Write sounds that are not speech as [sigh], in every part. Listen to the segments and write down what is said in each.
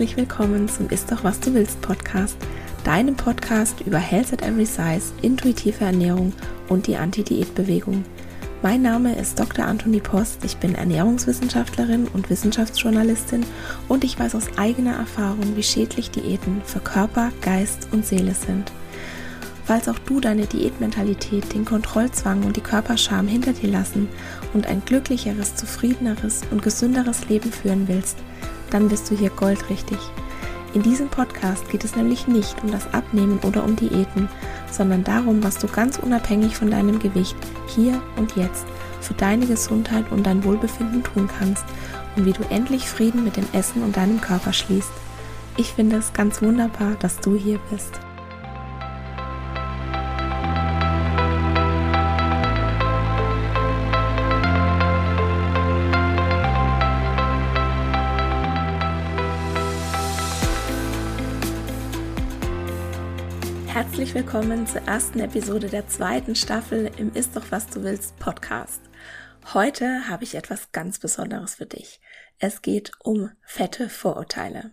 herzlich willkommen zum Ist doch was du willst Podcast, deinem Podcast über Health at Every Size, intuitive Ernährung und die Anti-Diät-Bewegung. Mein Name ist Dr. Anthony Post, ich bin Ernährungswissenschaftlerin und Wissenschaftsjournalistin und ich weiß aus eigener Erfahrung, wie schädlich Diäten für Körper, Geist und Seele sind. Falls auch du deine Diätmentalität, den Kontrollzwang und die Körperscham hinter dir lassen und ein glücklicheres, zufriedeneres und gesünderes Leben führen willst, dann bist du hier goldrichtig. In diesem Podcast geht es nämlich nicht um das Abnehmen oder um Diäten, sondern darum, was du ganz unabhängig von deinem Gewicht hier und jetzt für deine Gesundheit und dein Wohlbefinden tun kannst und wie du endlich Frieden mit dem Essen und deinem Körper schließt. Ich finde es ganz wunderbar, dass du hier bist. Willkommen zur ersten Episode der zweiten Staffel im Ist doch was du willst Podcast. Heute habe ich etwas ganz Besonderes für dich. Es geht um fette Vorurteile.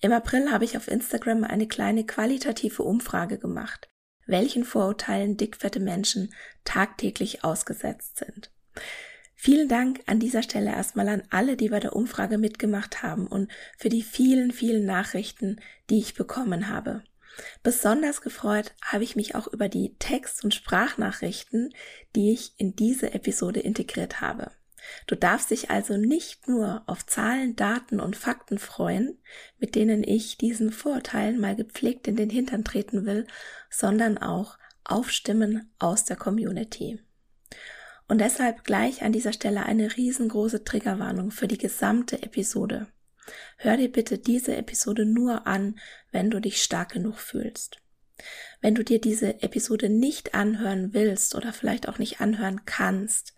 Im April habe ich auf Instagram eine kleine qualitative Umfrage gemacht, welchen Vorurteilen dickfette Menschen tagtäglich ausgesetzt sind. Vielen Dank an dieser Stelle erstmal an alle, die bei der Umfrage mitgemacht haben und für die vielen, vielen Nachrichten, die ich bekommen habe. Besonders gefreut habe ich mich auch über die Text- und Sprachnachrichten, die ich in diese Episode integriert habe. Du darfst dich also nicht nur auf Zahlen, Daten und Fakten freuen, mit denen ich diesen Vorurteilen mal gepflegt in den Hintern treten will, sondern auch auf Stimmen aus der Community. Und deshalb gleich an dieser Stelle eine riesengroße Triggerwarnung für die gesamte Episode. Hör dir bitte diese Episode nur an, wenn du dich stark genug fühlst. Wenn du dir diese Episode nicht anhören willst oder vielleicht auch nicht anhören kannst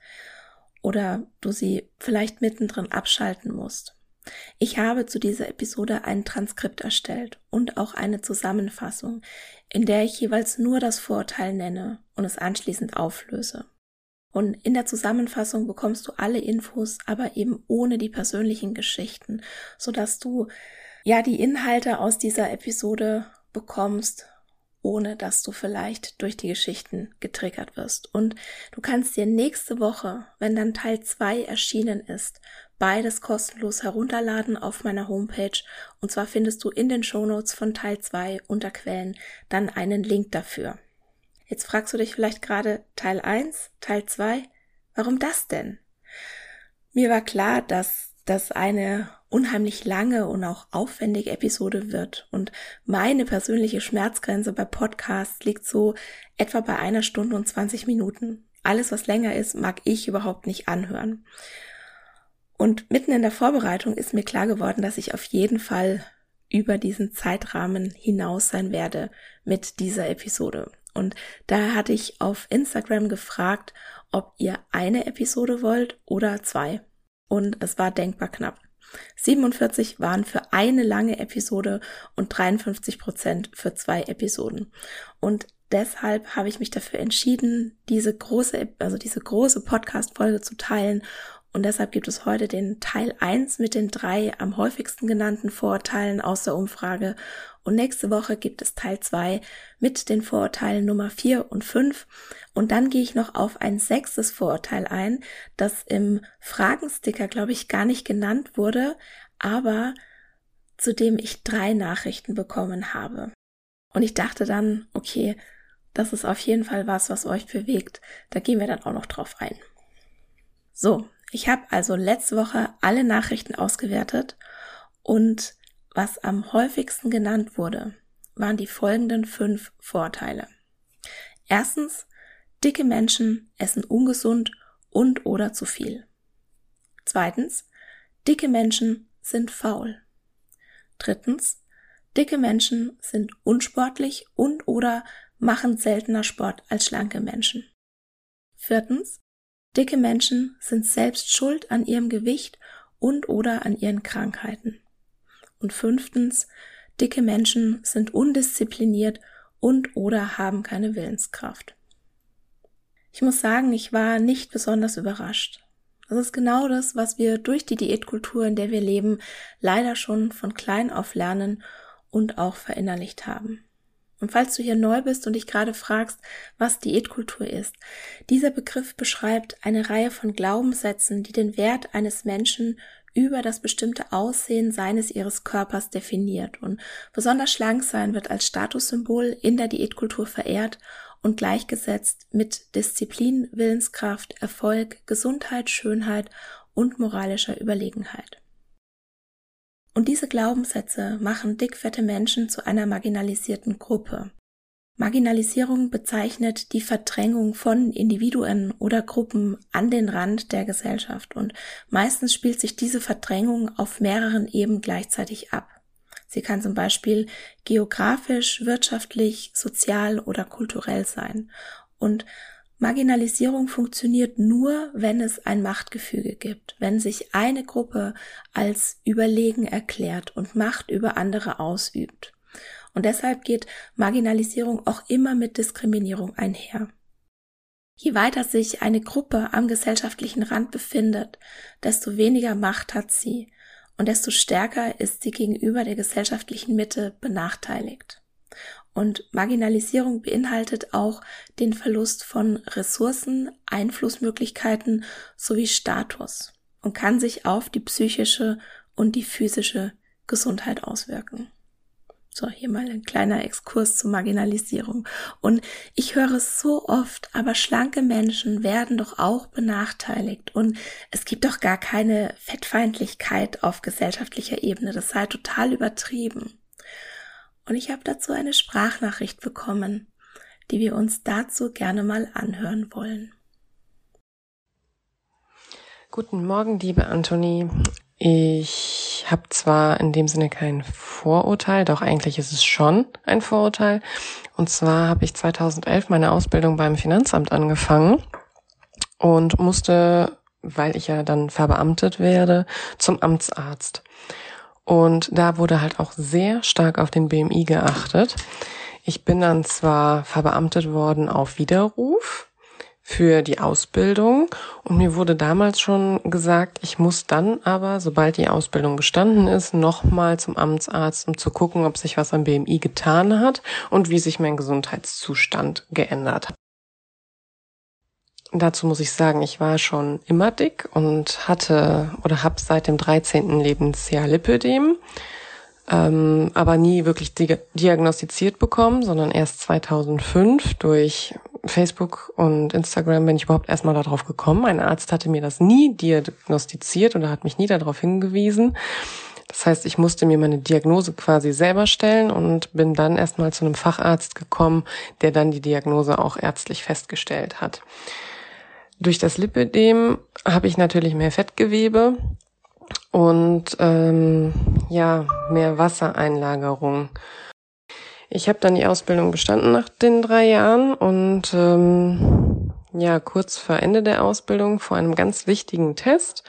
oder du sie vielleicht mittendrin abschalten musst. Ich habe zu dieser Episode ein Transkript erstellt und auch eine Zusammenfassung, in der ich jeweils nur das Vorurteil nenne und es anschließend auflöse. Und in der Zusammenfassung bekommst du alle Infos, aber eben ohne die persönlichen Geschichten, so dass du ja die Inhalte aus dieser Episode bekommst, ohne dass du vielleicht durch die Geschichten getriggert wirst. Und du kannst dir nächste Woche, wenn dann Teil 2 erschienen ist, beides kostenlos herunterladen auf meiner Homepage. Und zwar findest du in den Shownotes von Teil 2 unter Quellen dann einen Link dafür. Jetzt fragst du dich vielleicht gerade Teil 1, Teil 2, warum das denn? Mir war klar, dass das eine unheimlich lange und auch aufwendige Episode wird und meine persönliche Schmerzgrenze bei Podcasts liegt so etwa bei einer Stunde und 20 Minuten. Alles, was länger ist, mag ich überhaupt nicht anhören. Und mitten in der Vorbereitung ist mir klar geworden, dass ich auf jeden Fall über diesen Zeitrahmen hinaus sein werde mit dieser Episode. Und da hatte ich auf Instagram gefragt, ob ihr eine Episode wollt oder zwei. Und es war denkbar knapp. 47 waren für eine lange Episode und 53 Prozent für zwei Episoden. Und deshalb habe ich mich dafür entschieden, diese große, also diese große Podcast-Folge zu teilen und deshalb gibt es heute den Teil 1 mit den drei am häufigsten genannten Vorurteilen aus der Umfrage. Und nächste Woche gibt es Teil 2 mit den Vorurteilen Nummer 4 und 5. Und dann gehe ich noch auf ein sechstes Vorurteil ein, das im Fragensticker, glaube ich, gar nicht genannt wurde, aber zu dem ich drei Nachrichten bekommen habe. Und ich dachte dann, okay, das ist auf jeden Fall was, was euch bewegt. Da gehen wir dann auch noch drauf ein. So, ich habe also letzte Woche alle Nachrichten ausgewertet und was am häufigsten genannt wurde, waren die folgenden fünf Vorteile. Erstens, dicke Menschen essen ungesund und oder zu viel. Zweitens, dicke Menschen sind faul. Drittens, dicke Menschen sind unsportlich und oder machen seltener Sport als schlanke Menschen. Viertens, Dicke Menschen sind selbst schuld an ihrem Gewicht und oder an ihren Krankheiten. Und fünftens, dicke Menschen sind undiszipliniert und oder haben keine Willenskraft. Ich muss sagen, ich war nicht besonders überrascht. Das ist genau das, was wir durch die Diätkultur, in der wir leben, leider schon von klein auf lernen und auch verinnerlicht haben. Und falls du hier neu bist und dich gerade fragst, was Diätkultur ist, dieser Begriff beschreibt eine Reihe von Glaubenssätzen, die den Wert eines Menschen über das bestimmte Aussehen seines ihres Körpers definiert und besonders schlank sein wird als Statussymbol in der Diätkultur verehrt und gleichgesetzt mit Disziplin, Willenskraft, Erfolg, Gesundheit, Schönheit und moralischer Überlegenheit. Und diese Glaubenssätze machen dickfette Menschen zu einer marginalisierten Gruppe. Marginalisierung bezeichnet die Verdrängung von Individuen oder Gruppen an den Rand der Gesellschaft und meistens spielt sich diese Verdrängung auf mehreren Ebenen gleichzeitig ab. Sie kann zum Beispiel geografisch, wirtschaftlich, sozial oder kulturell sein. Und Marginalisierung funktioniert nur, wenn es ein Machtgefüge gibt, wenn sich eine Gruppe als überlegen erklärt und Macht über andere ausübt. Und deshalb geht Marginalisierung auch immer mit Diskriminierung einher. Je weiter sich eine Gruppe am gesellschaftlichen Rand befindet, desto weniger Macht hat sie und desto stärker ist sie gegenüber der gesellschaftlichen Mitte benachteiligt. Und Marginalisierung beinhaltet auch den Verlust von Ressourcen, Einflussmöglichkeiten sowie Status und kann sich auf die psychische und die physische Gesundheit auswirken. So, hier mal ein kleiner Exkurs zur Marginalisierung. Und ich höre es so oft, aber schlanke Menschen werden doch auch benachteiligt. Und es gibt doch gar keine Fettfeindlichkeit auf gesellschaftlicher Ebene. Das sei total übertrieben. Und ich habe dazu eine Sprachnachricht bekommen, die wir uns dazu gerne mal anhören wollen. Guten Morgen, liebe Antonie. Ich habe zwar in dem Sinne kein Vorurteil, doch eigentlich ist es schon ein Vorurteil. Und zwar habe ich 2011 meine Ausbildung beim Finanzamt angefangen und musste, weil ich ja dann verbeamtet werde, zum Amtsarzt. Und da wurde halt auch sehr stark auf den BMI geachtet. Ich bin dann zwar verbeamtet worden auf Widerruf, für die Ausbildung und mir wurde damals schon gesagt, ich muss dann aber, sobald die Ausbildung bestanden ist, nochmal zum Amtsarzt, um zu gucken, ob sich was am BMI getan hat und wie sich mein Gesundheitszustand geändert hat. Dazu muss ich sagen, ich war schon immer dick und hatte oder habe seit dem 13. Lebensjahr Lipödem ähm, aber nie wirklich di diagnostiziert bekommen, sondern erst 2005 durch Facebook und Instagram bin ich überhaupt erstmal darauf gekommen. Ein Arzt hatte mir das nie diagnostiziert oder hat mich nie darauf hingewiesen. Das heißt, ich musste mir meine Diagnose quasi selber stellen und bin dann erstmal zu einem Facharzt gekommen, der dann die Diagnose auch ärztlich festgestellt hat. Durch das Lipödem habe ich natürlich mehr Fettgewebe und ähm, ja, mehr Wassereinlagerung. Ich habe dann die Ausbildung bestanden nach den drei Jahren und ähm, ja, kurz vor Ende der Ausbildung, vor einem ganz wichtigen Test,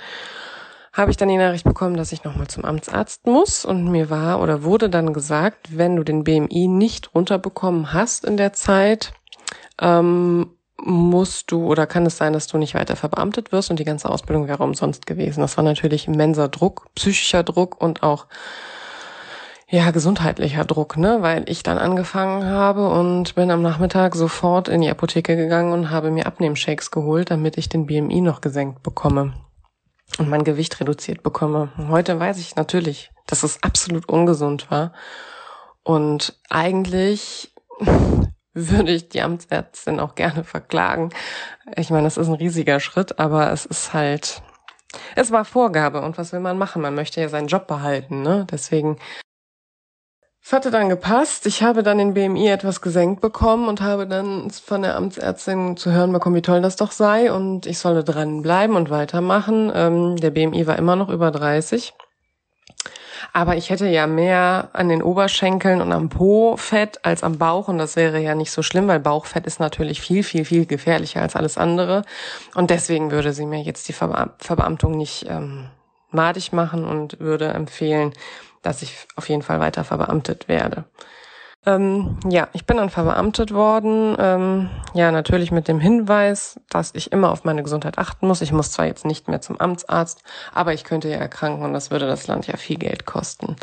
habe ich dann die Nachricht bekommen, dass ich nochmal zum Amtsarzt muss und mir war oder wurde dann gesagt, wenn du den BMI nicht runterbekommen hast in der Zeit, ähm, musst du oder kann es sein, dass du nicht weiter verbeamtet wirst und die ganze Ausbildung wäre umsonst gewesen. Das war natürlich immenser Druck, psychischer Druck und auch ja, gesundheitlicher Druck, ne, weil ich dann angefangen habe und bin am Nachmittag sofort in die Apotheke gegangen und habe mir Abnehmshakes geholt, damit ich den BMI noch gesenkt bekomme und mein Gewicht reduziert bekomme. Heute weiß ich natürlich, dass es absolut ungesund war und eigentlich würde ich die Amtsärztin auch gerne verklagen. Ich meine, das ist ein riesiger Schritt, aber es ist halt, es war Vorgabe und was will man machen? Man möchte ja seinen Job behalten, ne? Deswegen, es hatte dann gepasst. Ich habe dann den BMI etwas gesenkt bekommen und habe dann von der Amtsärztin zu hören bekommen, wie toll das doch sei und ich solle dranbleiben und weitermachen. Ähm, der BMI war immer noch über 30. Aber ich hätte ja mehr an den Oberschenkeln und am Po Fett als am Bauch und das wäre ja nicht so schlimm, weil Bauchfett ist natürlich viel, viel, viel gefährlicher als alles andere. Und deswegen würde sie mir jetzt die Verbeamtung nicht ähm, madig machen und würde empfehlen, dass ich auf jeden Fall weiter verbeamtet werde. Ähm, ja, ich bin dann verbeamtet worden. Ähm, ja, natürlich mit dem Hinweis, dass ich immer auf meine Gesundheit achten muss. Ich muss zwar jetzt nicht mehr zum Amtsarzt, aber ich könnte ja erkranken und das würde das Land ja viel Geld kosten.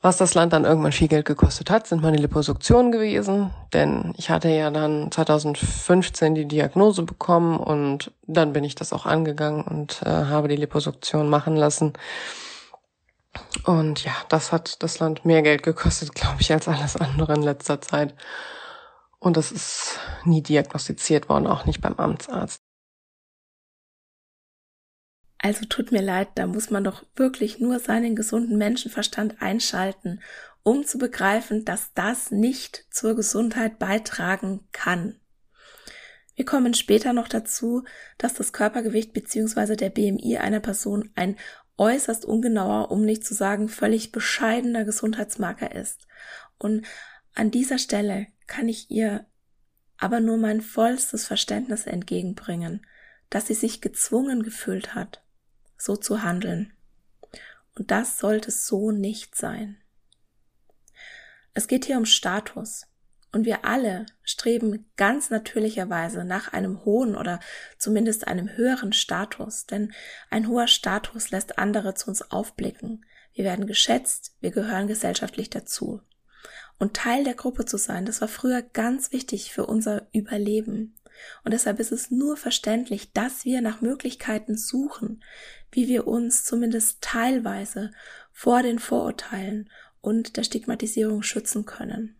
Was das Land dann irgendwann viel Geld gekostet hat, sind meine Liposuktionen gewesen, denn ich hatte ja dann 2015 die Diagnose bekommen und dann bin ich das auch angegangen und äh, habe die Liposuktion machen lassen. Und ja, das hat das Land mehr Geld gekostet, glaube ich, als alles andere in letzter Zeit. Und das ist nie diagnostiziert worden, auch nicht beim Amtsarzt. Also tut mir leid, da muss man doch wirklich nur seinen gesunden Menschenverstand einschalten, um zu begreifen, dass das nicht zur Gesundheit beitragen kann. Wir kommen später noch dazu, dass das Körpergewicht bzw. der BMI einer Person ein äußerst ungenauer, um nicht zu sagen völlig bescheidener Gesundheitsmarker ist. Und an dieser Stelle kann ich ihr aber nur mein vollstes Verständnis entgegenbringen, dass sie sich gezwungen gefühlt hat, so zu handeln. Und das sollte so nicht sein. Es geht hier um Status. Und wir alle streben ganz natürlicherweise nach einem hohen oder zumindest einem höheren Status, denn ein hoher Status lässt andere zu uns aufblicken. Wir werden geschätzt, wir gehören gesellschaftlich dazu. Und Teil der Gruppe zu sein, das war früher ganz wichtig für unser Überleben. Und deshalb ist es nur verständlich, dass wir nach Möglichkeiten suchen, wie wir uns zumindest teilweise vor den Vorurteilen und der Stigmatisierung schützen können.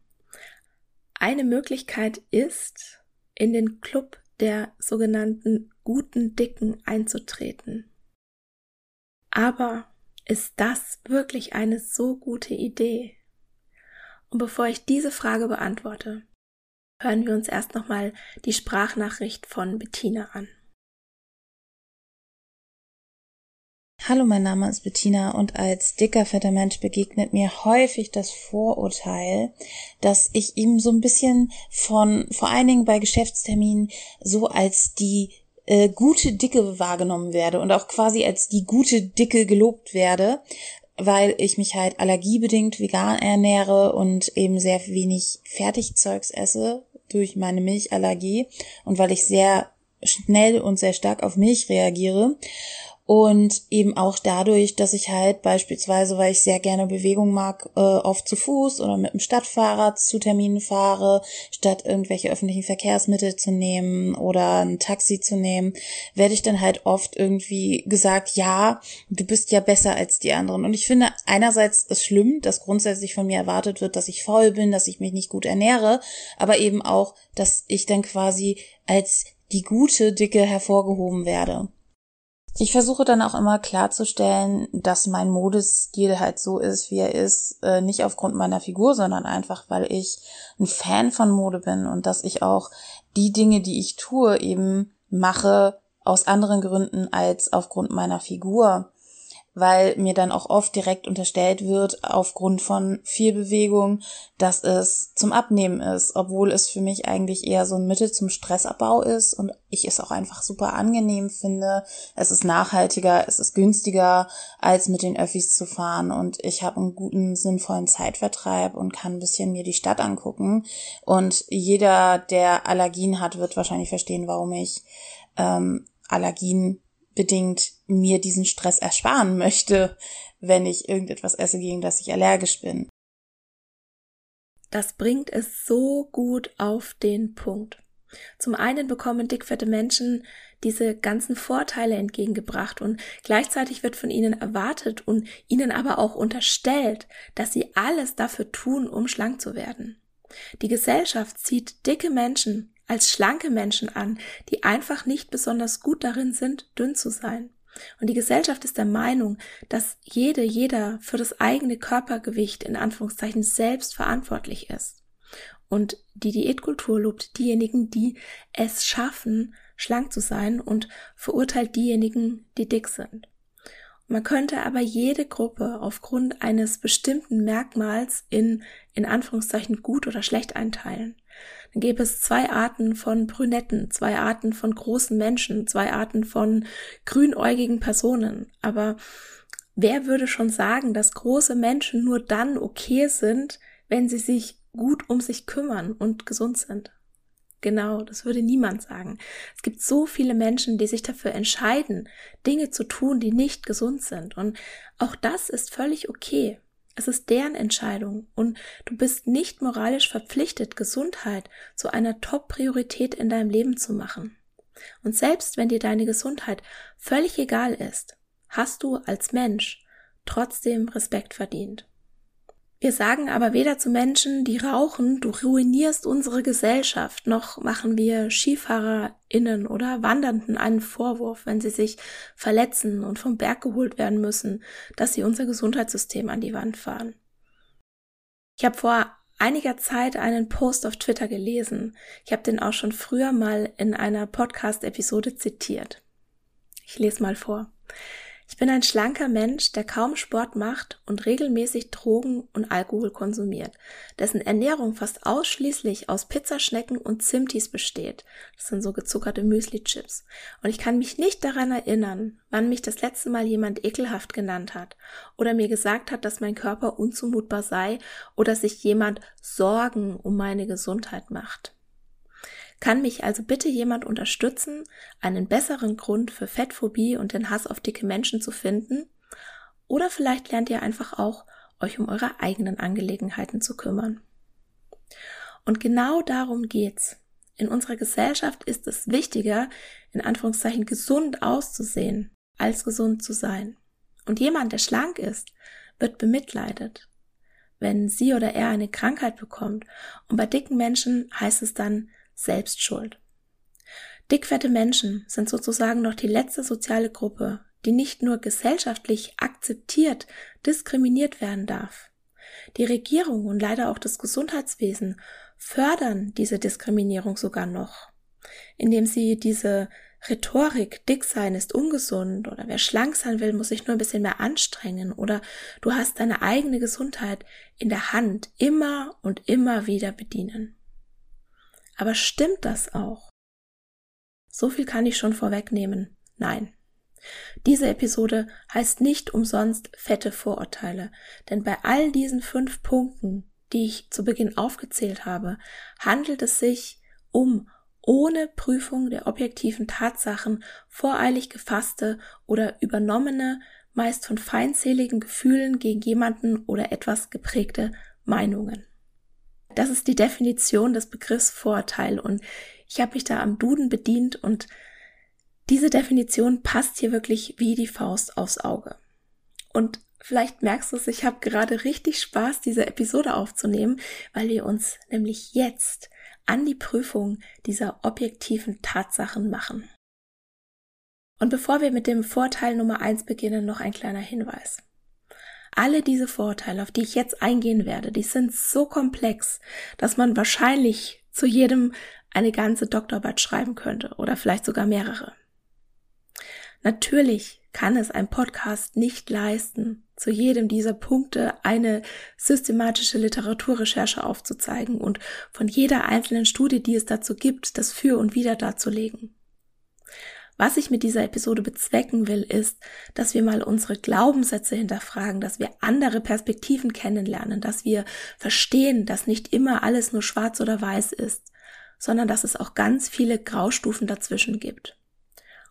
Eine Möglichkeit ist, in den Club der sogenannten guten Dicken einzutreten. Aber ist das wirklich eine so gute Idee? Und bevor ich diese Frage beantworte, hören wir uns erst nochmal die Sprachnachricht von Bettina an. Hallo, mein Name ist Bettina und als dicker, fetter Mensch begegnet mir häufig das Vorurteil, dass ich ihm so ein bisschen von, vor allen Dingen bei Geschäftsterminen, so als die äh, gute Dicke wahrgenommen werde und auch quasi als die gute Dicke gelobt werde, weil ich mich halt allergiebedingt vegan ernähre und eben sehr wenig Fertigzeugs esse durch meine Milchallergie und weil ich sehr schnell und sehr stark auf Milch reagiere und eben auch dadurch, dass ich halt beispielsweise, weil ich sehr gerne Bewegung mag, äh, oft zu Fuß oder mit dem Stadtfahrrad zu Terminen fahre, statt irgendwelche öffentlichen Verkehrsmittel zu nehmen oder ein Taxi zu nehmen, werde ich dann halt oft irgendwie gesagt, ja, du bist ja besser als die anderen. Und ich finde einerseits ist schlimm, dass grundsätzlich von mir erwartet wird, dass ich faul bin, dass ich mich nicht gut ernähre, aber eben auch, dass ich dann quasi als die gute Dicke hervorgehoben werde. Ich versuche dann auch immer klarzustellen, dass mein Modestil halt so ist, wie er ist, äh, nicht aufgrund meiner Figur, sondern einfach, weil ich ein Fan von Mode bin und dass ich auch die Dinge, die ich tue, eben mache aus anderen Gründen als aufgrund meiner Figur weil mir dann auch oft direkt unterstellt wird, aufgrund von viel Bewegung, dass es zum Abnehmen ist, obwohl es für mich eigentlich eher so ein Mittel zum Stressabbau ist und ich es auch einfach super angenehm finde. Es ist nachhaltiger, es ist günstiger, als mit den Öffis zu fahren und ich habe einen guten, sinnvollen Zeitvertreib und kann ein bisschen mir die Stadt angucken. Und jeder, der Allergien hat, wird wahrscheinlich verstehen, warum ich ähm, Allergien bedingt mir diesen Stress ersparen möchte, wenn ich irgendetwas esse, gegen das ich allergisch bin. Das bringt es so gut auf den Punkt. Zum einen bekommen dickfette Menschen diese ganzen Vorteile entgegengebracht und gleichzeitig wird von ihnen erwartet und ihnen aber auch unterstellt, dass sie alles dafür tun, um schlank zu werden. Die Gesellschaft sieht dicke Menschen als schlanke Menschen an, die einfach nicht besonders gut darin sind, dünn zu sein. Und die Gesellschaft ist der Meinung, dass jede, jeder für das eigene Körpergewicht in Anführungszeichen selbst verantwortlich ist. Und die Diätkultur lobt diejenigen, die es schaffen, schlank zu sein und verurteilt diejenigen, die dick sind. Man könnte aber jede Gruppe aufgrund eines bestimmten Merkmals in, in Anführungszeichen gut oder schlecht einteilen. Dann gäbe es zwei Arten von Brünetten, zwei Arten von großen Menschen, zwei Arten von grünäugigen Personen. Aber wer würde schon sagen, dass große Menschen nur dann okay sind, wenn sie sich gut um sich kümmern und gesund sind. Genau, das würde niemand sagen. Es gibt so viele Menschen, die sich dafür entscheiden, Dinge zu tun, die nicht gesund sind. Und auch das ist völlig okay. Es ist deren Entscheidung und du bist nicht moralisch verpflichtet, Gesundheit zu einer Top-Priorität in deinem Leben zu machen. Und selbst wenn dir deine Gesundheit völlig egal ist, hast du als Mensch trotzdem Respekt verdient. Wir sagen aber weder zu Menschen, die rauchen, du ruinierst unsere Gesellschaft, noch machen wir SkifahrerInnen oder Wandernden einen Vorwurf, wenn sie sich verletzen und vom Berg geholt werden müssen, dass sie unser Gesundheitssystem an die Wand fahren. Ich habe vor einiger Zeit einen Post auf Twitter gelesen. Ich habe den auch schon früher mal in einer Podcast-Episode zitiert. Ich lese mal vor. Ich bin ein schlanker Mensch, der kaum Sport macht und regelmäßig Drogen und Alkohol konsumiert, dessen Ernährung fast ausschließlich aus Pizzaschnecken und Zimtis besteht. Das sind so gezuckerte Müsli-Chips. Und ich kann mich nicht daran erinnern, wann mich das letzte Mal jemand ekelhaft genannt hat oder mir gesagt hat, dass mein Körper unzumutbar sei oder sich jemand Sorgen um meine Gesundheit macht. Kann mich also bitte jemand unterstützen, einen besseren Grund für Fettphobie und den Hass auf dicke Menschen zu finden? Oder vielleicht lernt ihr einfach auch, euch um eure eigenen Angelegenheiten zu kümmern. Und genau darum geht's. In unserer Gesellschaft ist es wichtiger, in Anführungszeichen gesund auszusehen, als gesund zu sein. Und jemand, der schlank ist, wird bemitleidet. Wenn sie oder er eine Krankheit bekommt, und bei dicken Menschen heißt es dann, selbst schuld. Dickfette Menschen sind sozusagen noch die letzte soziale Gruppe, die nicht nur gesellschaftlich akzeptiert, diskriminiert werden darf. Die Regierung und leider auch das Gesundheitswesen fördern diese Diskriminierung sogar noch, indem sie diese Rhetorik, dick sein ist ungesund oder wer schlank sein will, muss sich nur ein bisschen mehr anstrengen oder du hast deine eigene Gesundheit in der Hand immer und immer wieder bedienen. Aber stimmt das auch? So viel kann ich schon vorwegnehmen. Nein. Diese Episode heißt nicht umsonst fette Vorurteile, denn bei all diesen fünf Punkten, die ich zu Beginn aufgezählt habe, handelt es sich um ohne Prüfung der objektiven Tatsachen voreilig gefasste oder übernommene, meist von feindseligen Gefühlen gegen jemanden oder etwas geprägte Meinungen. Das ist die Definition des Begriffs Vorurteil und ich habe mich da am Duden bedient und diese Definition passt hier wirklich wie die Faust aufs Auge. Und vielleicht merkst du es, ich habe gerade richtig Spaß, diese Episode aufzunehmen, weil wir uns nämlich jetzt an die Prüfung dieser objektiven Tatsachen machen. Und bevor wir mit dem Vorteil Nummer eins beginnen, noch ein kleiner Hinweis. Alle diese Vorteile, auf die ich jetzt eingehen werde, die sind so komplex, dass man wahrscheinlich zu jedem eine ganze Doktorarbeit schreiben könnte oder vielleicht sogar mehrere. Natürlich kann es ein Podcast nicht leisten, zu jedem dieser Punkte eine systematische Literaturrecherche aufzuzeigen und von jeder einzelnen Studie, die es dazu gibt, das Für und Wider darzulegen. Was ich mit dieser Episode bezwecken will, ist, dass wir mal unsere Glaubenssätze hinterfragen, dass wir andere Perspektiven kennenlernen, dass wir verstehen, dass nicht immer alles nur schwarz oder weiß ist, sondern dass es auch ganz viele Graustufen dazwischen gibt.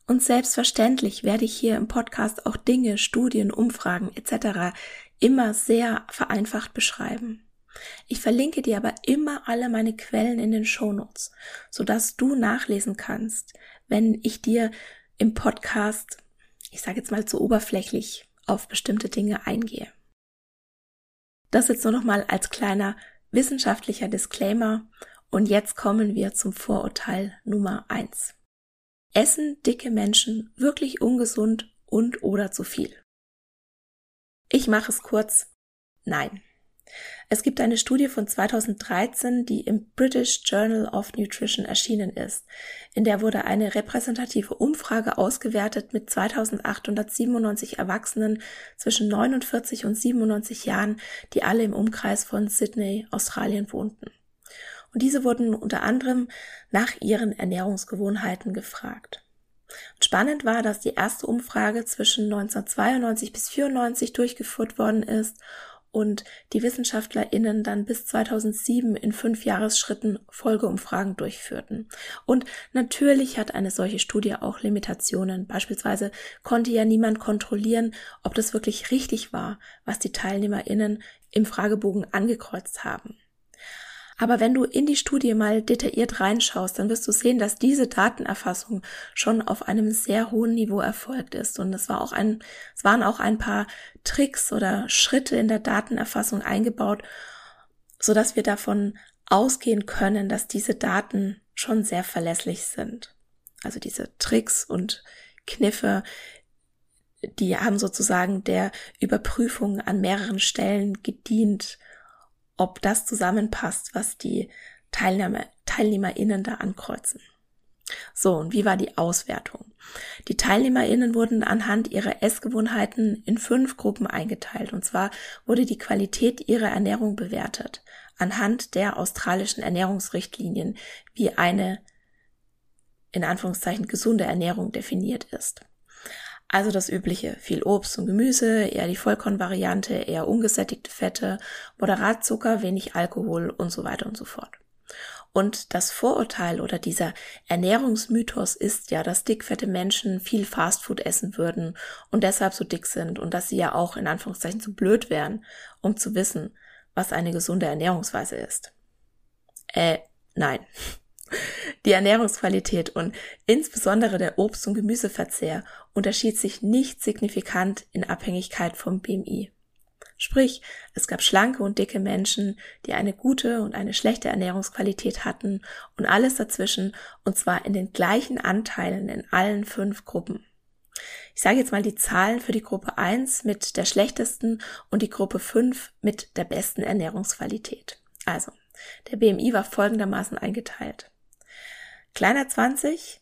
Und selbstverständlich werde ich hier im Podcast auch Dinge, Studien, Umfragen etc. immer sehr vereinfacht beschreiben. Ich verlinke dir aber immer alle meine Quellen in den Shownotes, sodass du nachlesen kannst, wenn ich dir im Podcast, ich sage jetzt mal zu oberflächlich, auf bestimmte Dinge eingehe. Das jetzt nur noch mal als kleiner wissenschaftlicher Disclaimer und jetzt kommen wir zum Vorurteil Nummer eins. Essen dicke Menschen wirklich ungesund und oder zu viel? Ich mache es kurz. Nein. Es gibt eine Studie von 2013, die im British Journal of Nutrition erschienen ist. In der wurde eine repräsentative Umfrage ausgewertet mit 2897 Erwachsenen zwischen 49 und 97 Jahren, die alle im Umkreis von Sydney, Australien wohnten. Und diese wurden unter anderem nach ihren Ernährungsgewohnheiten gefragt. Spannend war, dass die erste Umfrage zwischen 1992 bis 1994 durchgeführt worden ist und die WissenschaftlerInnen dann bis 2007 in fünf Jahresschritten Folgeumfragen durchführten. Und natürlich hat eine solche Studie auch Limitationen. Beispielsweise konnte ja niemand kontrollieren, ob das wirklich richtig war, was die TeilnehmerInnen im Fragebogen angekreuzt haben. Aber wenn du in die Studie mal detailliert reinschaust, dann wirst du sehen, dass diese Datenerfassung schon auf einem sehr hohen Niveau erfolgt ist. Und es war auch ein, es waren auch ein paar Tricks oder Schritte in der Datenerfassung eingebaut, so dass wir davon ausgehen können, dass diese Daten schon sehr verlässlich sind. Also diese Tricks und Kniffe, die haben sozusagen der Überprüfung an mehreren Stellen gedient, ob das zusammenpasst, was die Teilnehmer, TeilnehmerInnen da ankreuzen. So, und wie war die Auswertung? Die TeilnehmerInnen wurden anhand ihrer Essgewohnheiten in fünf Gruppen eingeteilt. Und zwar wurde die Qualität ihrer Ernährung bewertet. Anhand der australischen Ernährungsrichtlinien, wie eine, in Anführungszeichen, gesunde Ernährung definiert ist. Also das übliche, viel Obst und Gemüse, eher die Vollkornvariante, eher ungesättigte Fette, moderat Zucker, wenig Alkohol und so weiter und so fort. Und das Vorurteil oder dieser Ernährungsmythos ist ja, dass dickfette Menschen viel Fastfood essen würden und deshalb so dick sind und dass sie ja auch in Anführungszeichen zu blöd wären, um zu wissen, was eine gesunde Ernährungsweise ist. Äh, nein. [laughs] Die Ernährungsqualität und insbesondere der Obst- und Gemüseverzehr unterschied sich nicht signifikant in Abhängigkeit vom BMI. Sprich, es gab schlanke und dicke Menschen, die eine gute und eine schlechte Ernährungsqualität hatten und alles dazwischen, und zwar in den gleichen Anteilen in allen fünf Gruppen. Ich sage jetzt mal die Zahlen für die Gruppe 1 mit der schlechtesten und die Gruppe 5 mit der besten Ernährungsqualität. Also, der BMI war folgendermaßen eingeteilt. Kleiner 20,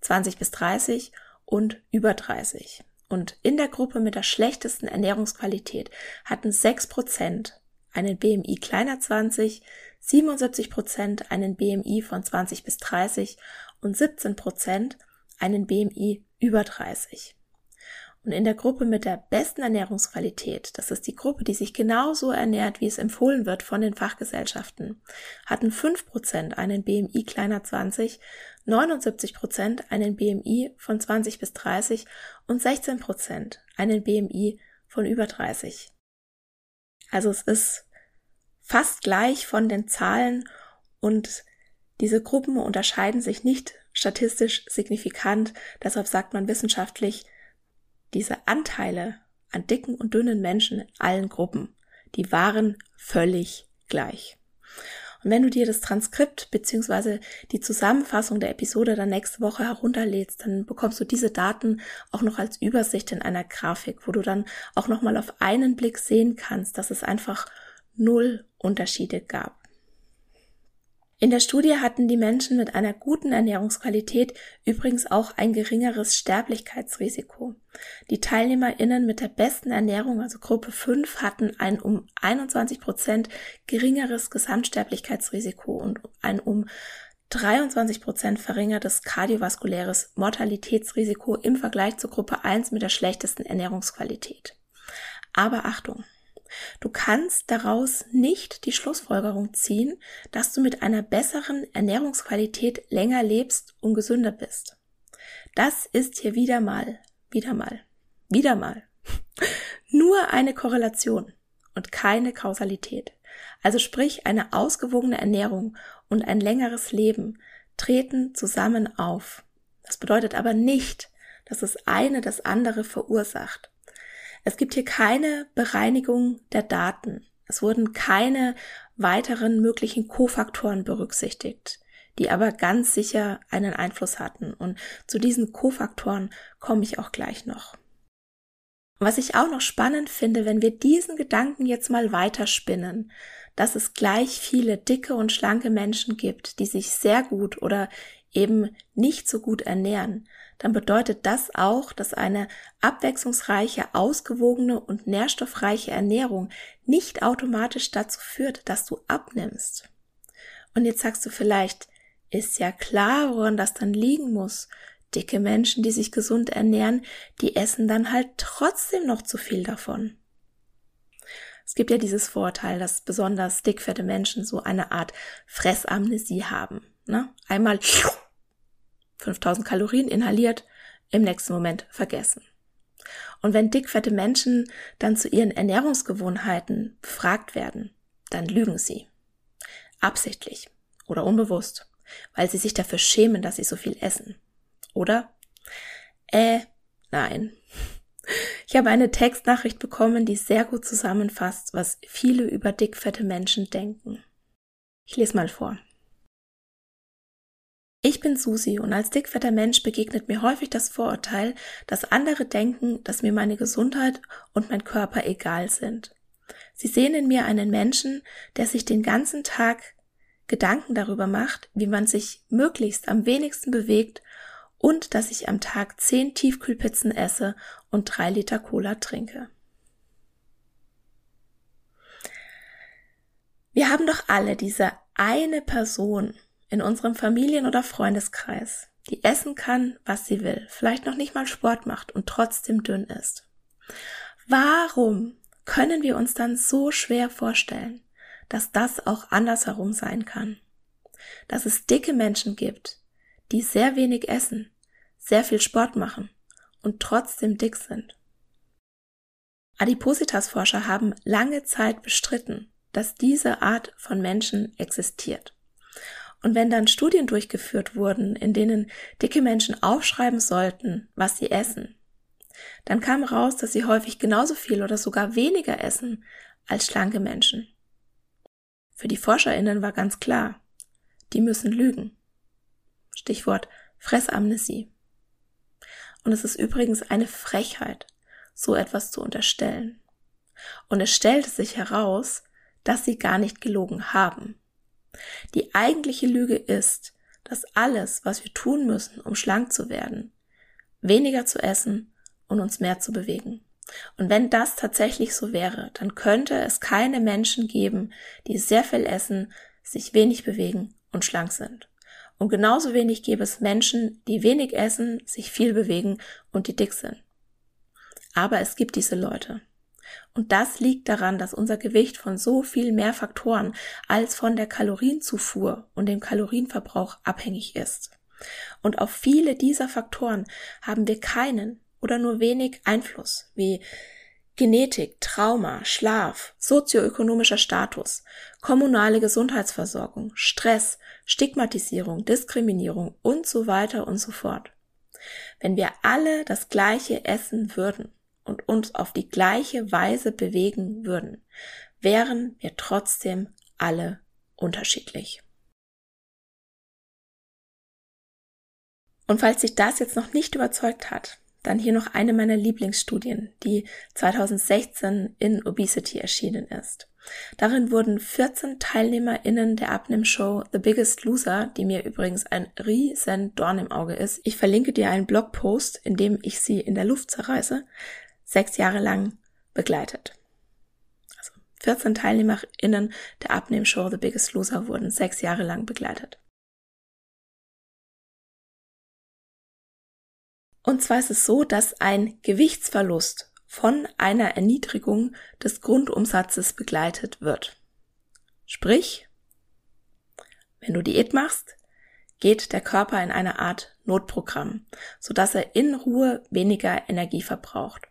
20 bis 30 und über 30. Und in der Gruppe mit der schlechtesten Ernährungsqualität hatten 6% einen BMI kleiner 20, 77% einen BMI von 20 bis 30 und 17% einen BMI über 30. Und in der Gruppe mit der besten Ernährungsqualität, das ist die Gruppe, die sich genauso ernährt, wie es empfohlen wird von den Fachgesellschaften, hatten 5% einen BMI kleiner 20, 79% einen BMI von 20 bis 30 und 16% einen BMI von über 30. Also es ist fast gleich von den Zahlen und diese Gruppen unterscheiden sich nicht statistisch signifikant, deshalb sagt man wissenschaftlich, diese Anteile an dicken und dünnen Menschen in allen Gruppen, die waren völlig gleich. Und wenn du dir das Transkript beziehungsweise die Zusammenfassung der Episode dann nächste Woche herunterlädst, dann bekommst du diese Daten auch noch als Übersicht in einer Grafik, wo du dann auch nochmal auf einen Blick sehen kannst, dass es einfach null Unterschiede gab. In der Studie hatten die Menschen mit einer guten Ernährungsqualität übrigens auch ein geringeres Sterblichkeitsrisiko. Die TeilnehmerInnen mit der besten Ernährung, also Gruppe 5, hatten ein um 21 Prozent geringeres Gesamtsterblichkeitsrisiko und ein um 23 Prozent verringertes kardiovaskuläres Mortalitätsrisiko im Vergleich zur Gruppe 1 mit der schlechtesten Ernährungsqualität. Aber Achtung! Du kannst daraus nicht die Schlussfolgerung ziehen, dass du mit einer besseren Ernährungsqualität länger lebst und gesünder bist. Das ist hier wieder mal, wieder mal, wieder mal [laughs] nur eine Korrelation und keine Kausalität. Also sprich, eine ausgewogene Ernährung und ein längeres Leben treten zusammen auf. Das bedeutet aber nicht, dass das eine das andere verursacht. Es gibt hier keine Bereinigung der Daten. Es wurden keine weiteren möglichen Kofaktoren berücksichtigt, die aber ganz sicher einen Einfluss hatten. Und zu diesen Kofaktoren komme ich auch gleich noch. Was ich auch noch spannend finde, wenn wir diesen Gedanken jetzt mal weiterspinnen, dass es gleich viele dicke und schlanke Menschen gibt, die sich sehr gut oder eben nicht so gut ernähren, dann bedeutet das auch, dass eine abwechslungsreiche, ausgewogene und nährstoffreiche Ernährung nicht automatisch dazu führt, dass du abnimmst. Und jetzt sagst du vielleicht, ist ja klar, woran das dann liegen muss. Dicke Menschen, die sich gesund ernähren, die essen dann halt trotzdem noch zu viel davon. Es gibt ja dieses Vorteil, dass besonders dickfette Menschen so eine Art Fressamnesie haben. Ne? Einmal 5000 Kalorien inhaliert, im nächsten Moment vergessen. Und wenn dickfette Menschen dann zu ihren Ernährungsgewohnheiten befragt werden, dann lügen sie. Absichtlich oder unbewusst, weil sie sich dafür schämen, dass sie so viel essen. Oder? Äh, nein. [laughs] Ich habe eine Textnachricht bekommen, die sehr gut zusammenfasst, was viele über dickfette Menschen denken. Ich lese mal vor. Ich bin Susi und als dickfetter Mensch begegnet mir häufig das Vorurteil, dass andere denken, dass mir meine Gesundheit und mein Körper egal sind. Sie sehen in mir einen Menschen, der sich den ganzen Tag Gedanken darüber macht, wie man sich möglichst am wenigsten bewegt und dass ich am Tag zehn Tiefkühlpizzen esse und drei Liter Cola trinke. Wir haben doch alle diese eine Person in unserem Familien- oder Freundeskreis, die essen kann, was sie will, vielleicht noch nicht mal Sport macht und trotzdem dünn ist. Warum können wir uns dann so schwer vorstellen, dass das auch andersherum sein kann? Dass es dicke Menschen gibt, die sehr wenig essen, sehr viel Sport machen und trotzdem dick sind. Adipositas-Forscher haben lange Zeit bestritten, dass diese Art von Menschen existiert. Und wenn dann Studien durchgeführt wurden, in denen dicke Menschen aufschreiben sollten, was sie essen, dann kam raus, dass sie häufig genauso viel oder sogar weniger essen als schlanke Menschen. Für die Forscherinnen war ganz klar, die müssen lügen. Stichwort Fressamnesie. Und es ist übrigens eine Frechheit, so etwas zu unterstellen. Und es stellte sich heraus, dass sie gar nicht gelogen haben. Die eigentliche Lüge ist, dass alles, was wir tun müssen, um schlank zu werden, weniger zu essen und uns mehr zu bewegen. Und wenn das tatsächlich so wäre, dann könnte es keine Menschen geben, die sehr viel essen, sich wenig bewegen und schlank sind. Und genauso wenig gäbe es Menschen, die wenig essen, sich viel bewegen und die dick sind. Aber es gibt diese Leute. Und das liegt daran, dass unser Gewicht von so viel mehr Faktoren als von der Kalorienzufuhr und dem Kalorienverbrauch abhängig ist. Und auf viele dieser Faktoren haben wir keinen oder nur wenig Einfluss, wie Genetik, Trauma, Schlaf, sozioökonomischer Status, kommunale Gesundheitsversorgung, Stress, Stigmatisierung, Diskriminierung und so weiter und so fort. Wenn wir alle das gleiche essen würden, und uns auf die gleiche Weise bewegen würden, wären wir trotzdem alle unterschiedlich. Und falls sich das jetzt noch nicht überzeugt hat, dann hier noch eine meiner Lieblingsstudien, die 2016 in Obesity erschienen ist. Darin wurden 14 TeilnehmerInnen der Abnimm-Show The Biggest Loser, die mir übrigens ein riesen Dorn im Auge ist. Ich verlinke dir einen Blogpost, in dem ich sie in der Luft zerreiße, sechs Jahre lang begleitet. Also 14 TeilnehmerInnen der Abnehmshow The Biggest Loser wurden sechs Jahre lang begleitet. Und zwar ist es so, dass ein Gewichtsverlust von einer Erniedrigung des Grundumsatzes begleitet wird. Sprich, wenn du Diät machst, geht der Körper in eine Art Notprogramm, so dass er in Ruhe weniger Energie verbraucht.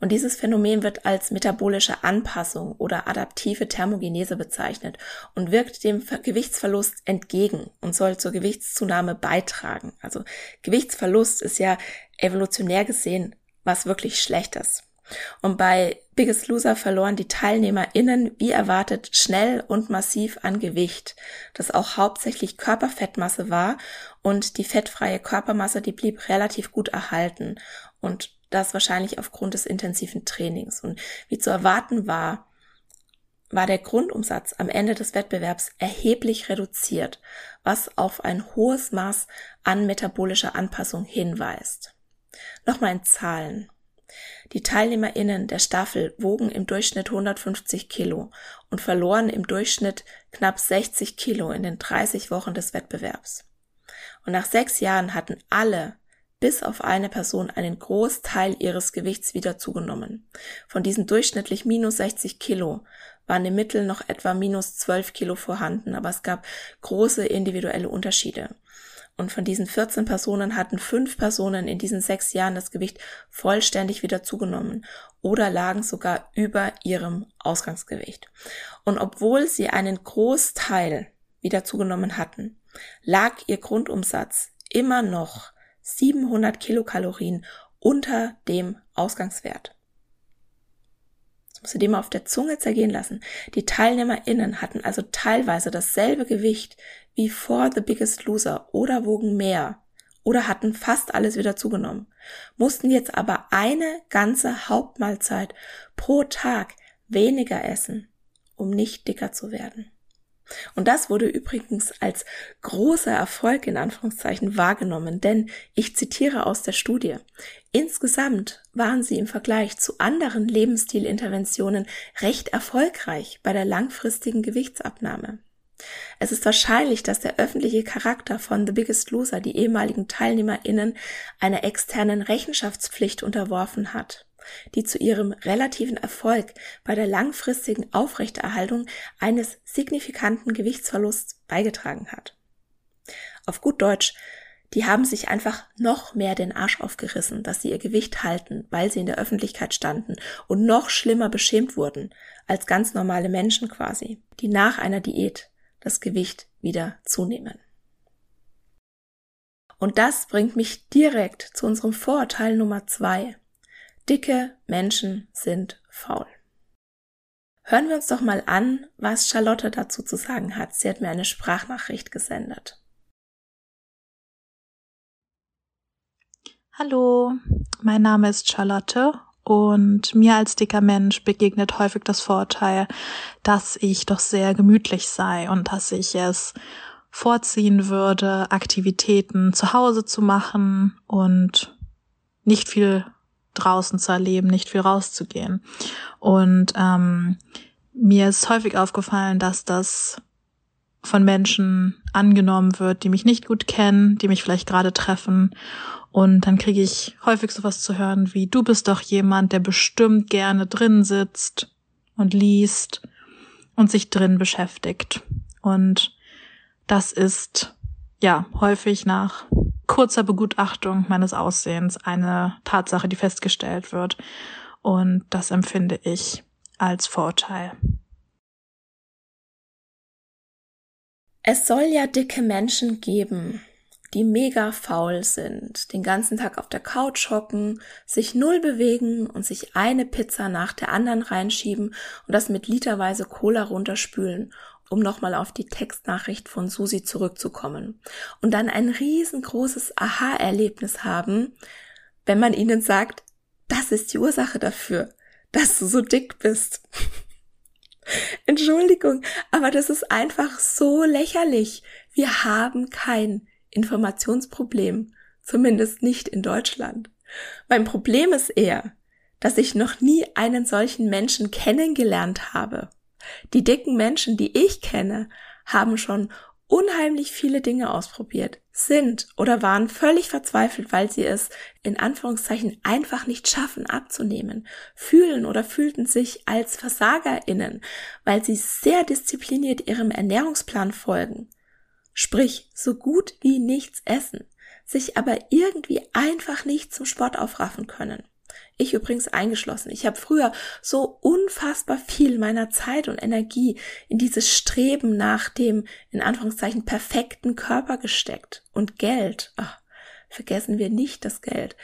Und dieses Phänomen wird als metabolische Anpassung oder adaptive Thermogenese bezeichnet und wirkt dem Gewichtsverlust entgegen und soll zur Gewichtszunahme beitragen. Also Gewichtsverlust ist ja evolutionär gesehen was wirklich Schlechtes. Und bei Biggest Loser verloren die TeilnehmerInnen wie erwartet schnell und massiv an Gewicht, das auch hauptsächlich Körperfettmasse war und die fettfreie Körpermasse, die blieb relativ gut erhalten und das wahrscheinlich aufgrund des intensiven Trainings. Und wie zu erwarten war, war der Grundumsatz am Ende des Wettbewerbs erheblich reduziert, was auf ein hohes Maß an metabolischer Anpassung hinweist. Nochmal in Zahlen. Die TeilnehmerInnen der Staffel wogen im Durchschnitt 150 Kilo und verloren im Durchschnitt knapp 60 Kilo in den 30 Wochen des Wettbewerbs. Und nach sechs Jahren hatten alle bis auf eine Person einen Großteil ihres Gewichts wieder zugenommen. Von diesen durchschnittlich minus 60 Kilo waren im Mittel noch etwa minus 12 Kilo vorhanden, aber es gab große individuelle Unterschiede. Und von diesen 14 Personen hatten fünf Personen in diesen sechs Jahren das Gewicht vollständig wieder zugenommen oder lagen sogar über ihrem Ausgangsgewicht. Und obwohl sie einen Großteil wieder zugenommen hatten, lag ihr Grundumsatz immer noch 700 Kilokalorien unter dem Ausgangswert. Musst du dir mal auf der Zunge zergehen lassen. Die TeilnehmerInnen hatten also teilweise dasselbe Gewicht wie vor The Biggest Loser oder wogen mehr oder hatten fast alles wieder zugenommen, mussten jetzt aber eine ganze Hauptmahlzeit pro Tag weniger essen, um nicht dicker zu werden. Und das wurde übrigens als großer Erfolg in Anführungszeichen wahrgenommen, denn ich zitiere aus der Studie. Insgesamt waren sie im Vergleich zu anderen Lebensstilinterventionen recht erfolgreich bei der langfristigen Gewichtsabnahme. Es ist wahrscheinlich, dass der öffentliche Charakter von The Biggest Loser die ehemaligen TeilnehmerInnen einer externen Rechenschaftspflicht unterworfen hat die zu ihrem relativen Erfolg bei der langfristigen Aufrechterhaltung eines signifikanten Gewichtsverlusts beigetragen hat. Auf gut Deutsch, die haben sich einfach noch mehr den Arsch aufgerissen, dass sie ihr Gewicht halten, weil sie in der Öffentlichkeit standen und noch schlimmer beschämt wurden als ganz normale Menschen quasi, die nach einer Diät das Gewicht wieder zunehmen. Und das bringt mich direkt zu unserem Vorurteil Nummer zwei. Dicke Menschen sind faul. Hören wir uns doch mal an, was Charlotte dazu zu sagen hat. Sie hat mir eine Sprachnachricht gesendet. Hallo, mein Name ist Charlotte und mir als dicker Mensch begegnet häufig das Vorurteil, dass ich doch sehr gemütlich sei und dass ich es vorziehen würde, Aktivitäten zu Hause zu machen und nicht viel draußen zu erleben, nicht viel rauszugehen. Und ähm, mir ist häufig aufgefallen, dass das von Menschen angenommen wird, die mich nicht gut kennen, die mich vielleicht gerade treffen. Und dann kriege ich häufig sowas zu hören wie, du bist doch jemand, der bestimmt gerne drin sitzt und liest und sich drin beschäftigt. Und das ist ja häufig nach kurzer Begutachtung meines Aussehens eine Tatsache, die festgestellt wird. Und das empfinde ich als Vorurteil. Es soll ja dicke Menschen geben, die mega faul sind, den ganzen Tag auf der Couch hocken, sich null bewegen und sich eine Pizza nach der anderen reinschieben und das mit literweise Cola runterspülen um nochmal auf die Textnachricht von Susi zurückzukommen. Und dann ein riesengroßes Aha-Erlebnis haben, wenn man ihnen sagt, das ist die Ursache dafür, dass du so dick bist. [laughs] Entschuldigung, aber das ist einfach so lächerlich. Wir haben kein Informationsproblem, zumindest nicht in Deutschland. Mein Problem ist eher, dass ich noch nie einen solchen Menschen kennengelernt habe. Die dicken Menschen, die ich kenne, haben schon unheimlich viele Dinge ausprobiert, sind oder waren völlig verzweifelt, weil sie es in Anführungszeichen einfach nicht schaffen abzunehmen, fühlen oder fühlten sich als Versagerinnen, weil sie sehr diszipliniert ihrem Ernährungsplan folgen, sprich so gut wie nichts essen, sich aber irgendwie einfach nicht zum Sport aufraffen können. Ich übrigens eingeschlossen. Ich habe früher so unfassbar viel meiner Zeit und Energie in dieses Streben nach dem in Anführungszeichen perfekten Körper gesteckt. Und Geld. Ach, vergessen wir nicht das Geld.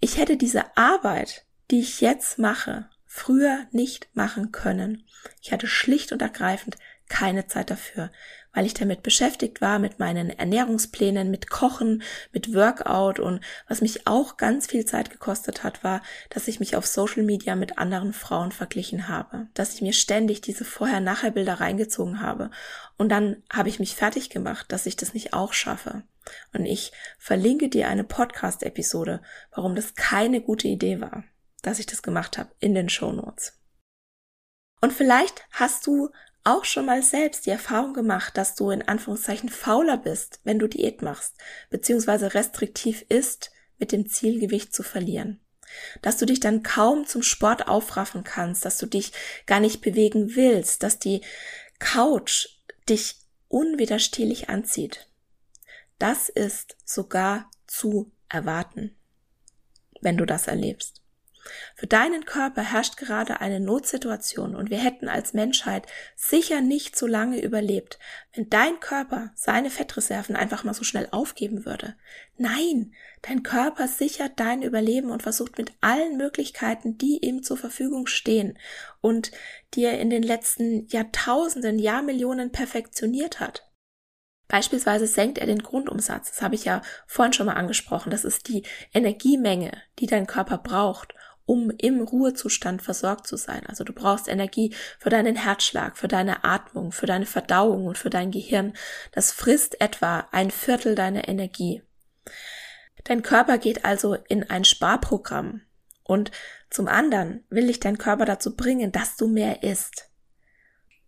Ich hätte diese Arbeit, die ich jetzt mache, früher nicht machen können. Ich hatte schlicht und ergreifend keine Zeit dafür, weil ich damit beschäftigt war mit meinen Ernährungsplänen, mit Kochen, mit Workout und was mich auch ganz viel Zeit gekostet hat, war, dass ich mich auf Social Media mit anderen Frauen verglichen habe, dass ich mir ständig diese Vorher-Nachher-Bilder reingezogen habe und dann habe ich mich fertig gemacht, dass ich das nicht auch schaffe. Und ich verlinke dir eine Podcast-Episode, warum das keine gute Idee war, dass ich das gemacht habe, in den Show Notes. Und vielleicht hast du auch schon mal selbst die Erfahrung gemacht, dass du in Anführungszeichen fauler bist, wenn du Diät machst, beziehungsweise restriktiv isst, mit dem Zielgewicht zu verlieren. Dass du dich dann kaum zum Sport aufraffen kannst, dass du dich gar nicht bewegen willst, dass die Couch dich unwiderstehlich anzieht. Das ist sogar zu erwarten, wenn du das erlebst. Für deinen Körper herrscht gerade eine Notsituation und wir hätten als Menschheit sicher nicht so lange überlebt, wenn dein Körper seine Fettreserven einfach mal so schnell aufgeben würde. Nein, dein Körper sichert dein Überleben und versucht mit allen Möglichkeiten, die ihm zur Verfügung stehen und die er in den letzten Jahrtausenden, Jahrmillionen perfektioniert hat. Beispielsweise senkt er den Grundumsatz. Das habe ich ja vorhin schon mal angesprochen. Das ist die Energiemenge, die dein Körper braucht, um im Ruhezustand versorgt zu sein. Also du brauchst Energie für deinen Herzschlag, für deine Atmung, für deine Verdauung und für dein Gehirn. Das frisst etwa ein Viertel deiner Energie. Dein Körper geht also in ein Sparprogramm. Und zum anderen will dich dein Körper dazu bringen, dass du mehr isst.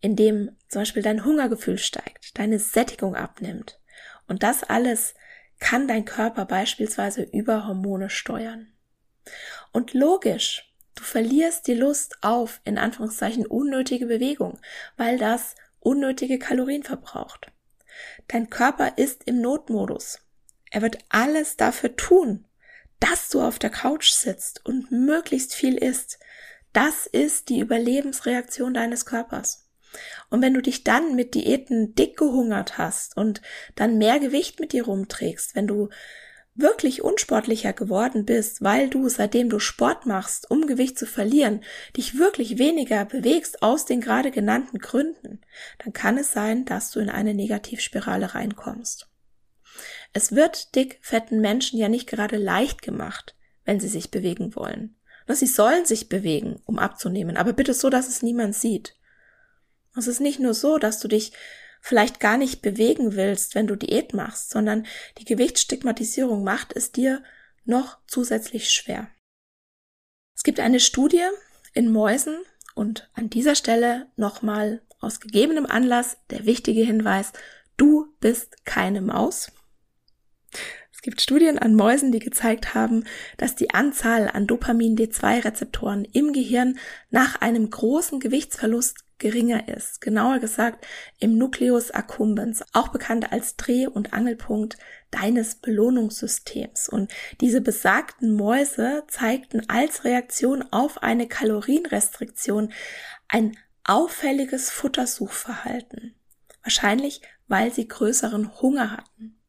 Indem zum Beispiel dein Hungergefühl steigt, deine Sättigung abnimmt. Und das alles kann dein Körper beispielsweise über Hormone steuern. Und logisch, du verlierst die Lust auf, in Anführungszeichen, unnötige Bewegung, weil das unnötige Kalorien verbraucht. Dein Körper ist im Notmodus. Er wird alles dafür tun, dass du auf der Couch sitzt und möglichst viel isst. Das ist die Überlebensreaktion deines Körpers. Und wenn du dich dann mit Diäten dick gehungert hast und dann mehr Gewicht mit dir rumträgst, wenn du wirklich unsportlicher geworden bist, weil du, seitdem du Sport machst, um Gewicht zu verlieren, dich wirklich weniger bewegst aus den gerade genannten Gründen, dann kann es sein, dass du in eine Negativspirale reinkommst. Es wird dick fetten Menschen ja nicht gerade leicht gemacht, wenn sie sich bewegen wollen. Sie sollen sich bewegen, um abzunehmen, aber bitte so, dass es niemand sieht. Es ist nicht nur so, dass du dich vielleicht gar nicht bewegen willst, wenn du Diät machst, sondern die Gewichtsstigmatisierung macht es dir noch zusätzlich schwer. Es gibt eine Studie in Mäusen und an dieser Stelle nochmal aus gegebenem Anlass der wichtige Hinweis, du bist keine Maus. Es gibt Studien an Mäusen, die gezeigt haben, dass die Anzahl an Dopamin-D2-Rezeptoren im Gehirn nach einem großen Gewichtsverlust geringer ist. Genauer gesagt im Nucleus accumbens, auch bekannt als Dreh- und Angelpunkt deines Belohnungssystems. Und diese besagten Mäuse zeigten als Reaktion auf eine Kalorienrestriktion ein auffälliges Futtersuchverhalten. Wahrscheinlich, weil sie größeren Hunger hatten.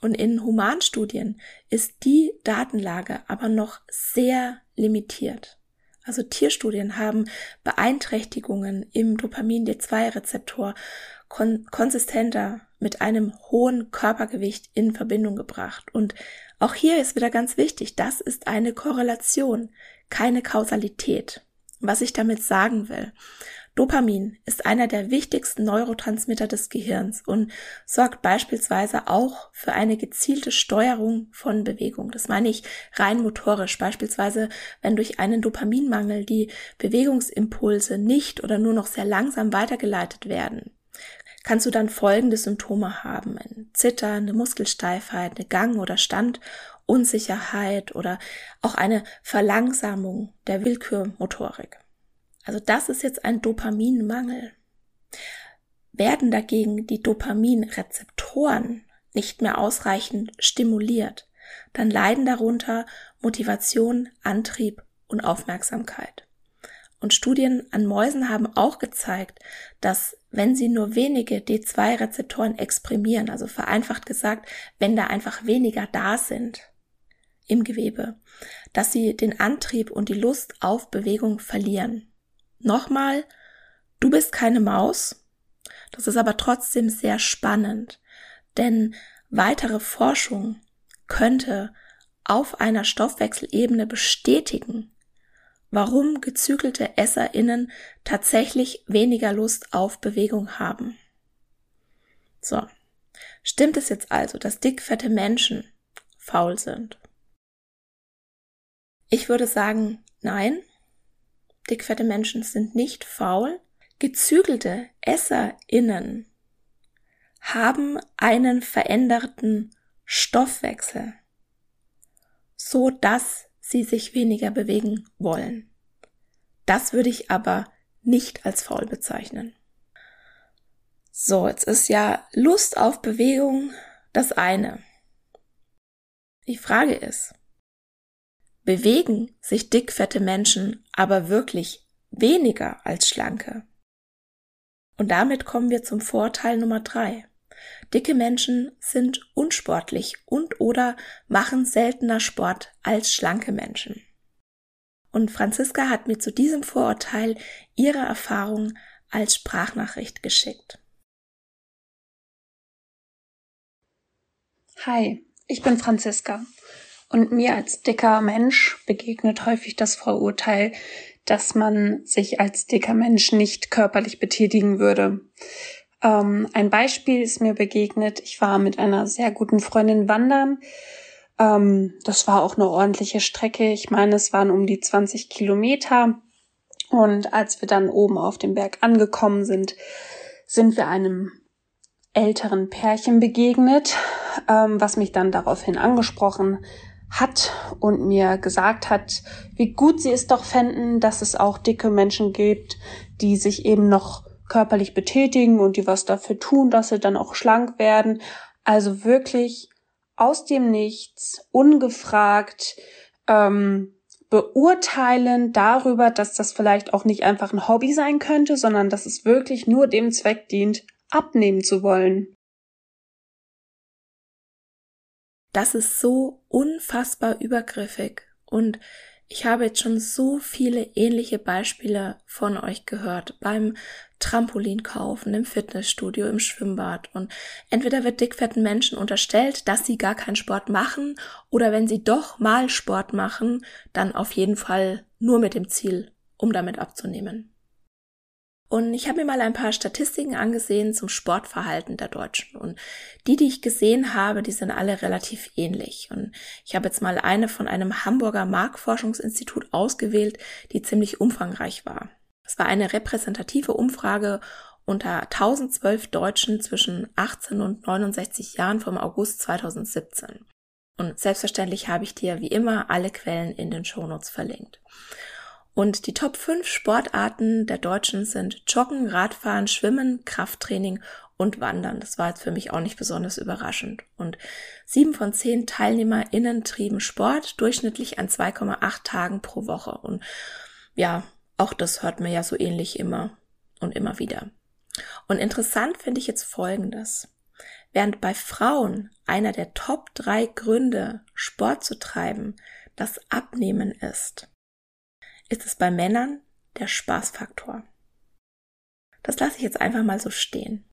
Und in Humanstudien ist die Datenlage aber noch sehr limitiert. Also Tierstudien haben Beeinträchtigungen im Dopamin-D2-Rezeptor kon konsistenter mit einem hohen Körpergewicht in Verbindung gebracht. Und auch hier ist wieder ganz wichtig, das ist eine Korrelation, keine Kausalität. Was ich damit sagen will. Dopamin ist einer der wichtigsten Neurotransmitter des Gehirns und sorgt beispielsweise auch für eine gezielte Steuerung von Bewegung. Das meine ich rein motorisch. Beispielsweise, wenn durch einen Dopaminmangel die Bewegungsimpulse nicht oder nur noch sehr langsam weitergeleitet werden, kannst du dann folgende Symptome haben. Ein Zittern, eine Muskelsteifheit, eine Gang- oder Standunsicherheit oder auch eine Verlangsamung der Willkürmotorik. Also das ist jetzt ein Dopaminmangel. Werden dagegen die Dopaminrezeptoren nicht mehr ausreichend stimuliert, dann leiden darunter Motivation, Antrieb und Aufmerksamkeit. Und Studien an Mäusen haben auch gezeigt, dass wenn sie nur wenige D2-Rezeptoren exprimieren, also vereinfacht gesagt, wenn da einfach weniger da sind im Gewebe, dass sie den Antrieb und die Lust auf Bewegung verlieren. Nochmal, du bist keine Maus. Das ist aber trotzdem sehr spannend, denn weitere Forschung könnte auf einer Stoffwechselebene bestätigen, warum gezügelte EsserInnen tatsächlich weniger Lust auf Bewegung haben. So. Stimmt es jetzt also, dass dickfette Menschen faul sind? Ich würde sagen, nein, dickfette Menschen sind nicht faul. Gezügelte EsserInnen haben einen veränderten Stoffwechsel. so dass sie sich weniger bewegen wollen. Das würde ich aber nicht als faul bezeichnen. So, jetzt ist ja Lust auf Bewegung das eine. Die Frage ist, bewegen sich dickfette Menschen aber wirklich weniger als schlanke? Und damit kommen wir zum Vorteil Nummer drei. Dicke Menschen sind unsportlich und oder machen seltener Sport als schlanke Menschen. Und Franziska hat mir zu diesem Vorurteil ihre Erfahrung als Sprachnachricht geschickt. Hi, ich bin Franziska und mir als dicker Mensch begegnet häufig das Vorurteil, dass man sich als dicker Mensch nicht körperlich betätigen würde. Ähm, ein Beispiel ist mir begegnet. Ich war mit einer sehr guten Freundin wandern. Ähm, das war auch eine ordentliche Strecke. Ich meine, es waren um die 20 Kilometer. Und als wir dann oben auf dem Berg angekommen sind, sind wir einem älteren Pärchen begegnet, ähm, was mich dann daraufhin angesprochen hat und mir gesagt hat, wie gut sie es doch fänden, dass es auch dicke Menschen gibt, die sich eben noch körperlich betätigen und die was dafür tun, dass sie dann auch schlank werden. Also wirklich aus dem Nichts, ungefragt, ähm, beurteilen darüber, dass das vielleicht auch nicht einfach ein Hobby sein könnte, sondern dass es wirklich nur dem Zweck dient, abnehmen zu wollen. Das ist so unfassbar übergriffig und ich habe jetzt schon so viele ähnliche Beispiele von euch gehört beim Trampolin kaufen, im Fitnessstudio, im Schwimmbad und entweder wird dickfetten Menschen unterstellt, dass sie gar keinen Sport machen oder wenn sie doch mal Sport machen, dann auf jeden Fall nur mit dem Ziel, um damit abzunehmen. Und ich habe mir mal ein paar Statistiken angesehen zum Sportverhalten der Deutschen. Und die, die ich gesehen habe, die sind alle relativ ähnlich. Und ich habe jetzt mal eine von einem Hamburger Marktforschungsinstitut ausgewählt, die ziemlich umfangreich war. Es war eine repräsentative Umfrage unter 1012 Deutschen zwischen 18 und 69 Jahren vom August 2017. Und selbstverständlich habe ich dir wie immer alle Quellen in den Shownotes verlinkt. Und die Top 5 Sportarten der Deutschen sind Joggen, Radfahren, Schwimmen, Krafttraining und Wandern. Das war jetzt für mich auch nicht besonders überraschend. Und sieben von zehn TeilnehmerInnen trieben Sport, durchschnittlich an 2,8 Tagen pro Woche. Und ja, auch das hört man ja so ähnlich immer und immer wieder. Und interessant finde ich jetzt Folgendes. Während bei Frauen einer der Top drei Gründe, Sport zu treiben, das Abnehmen ist, ist es bei Männern der Spaßfaktor. Das lasse ich jetzt einfach mal so stehen.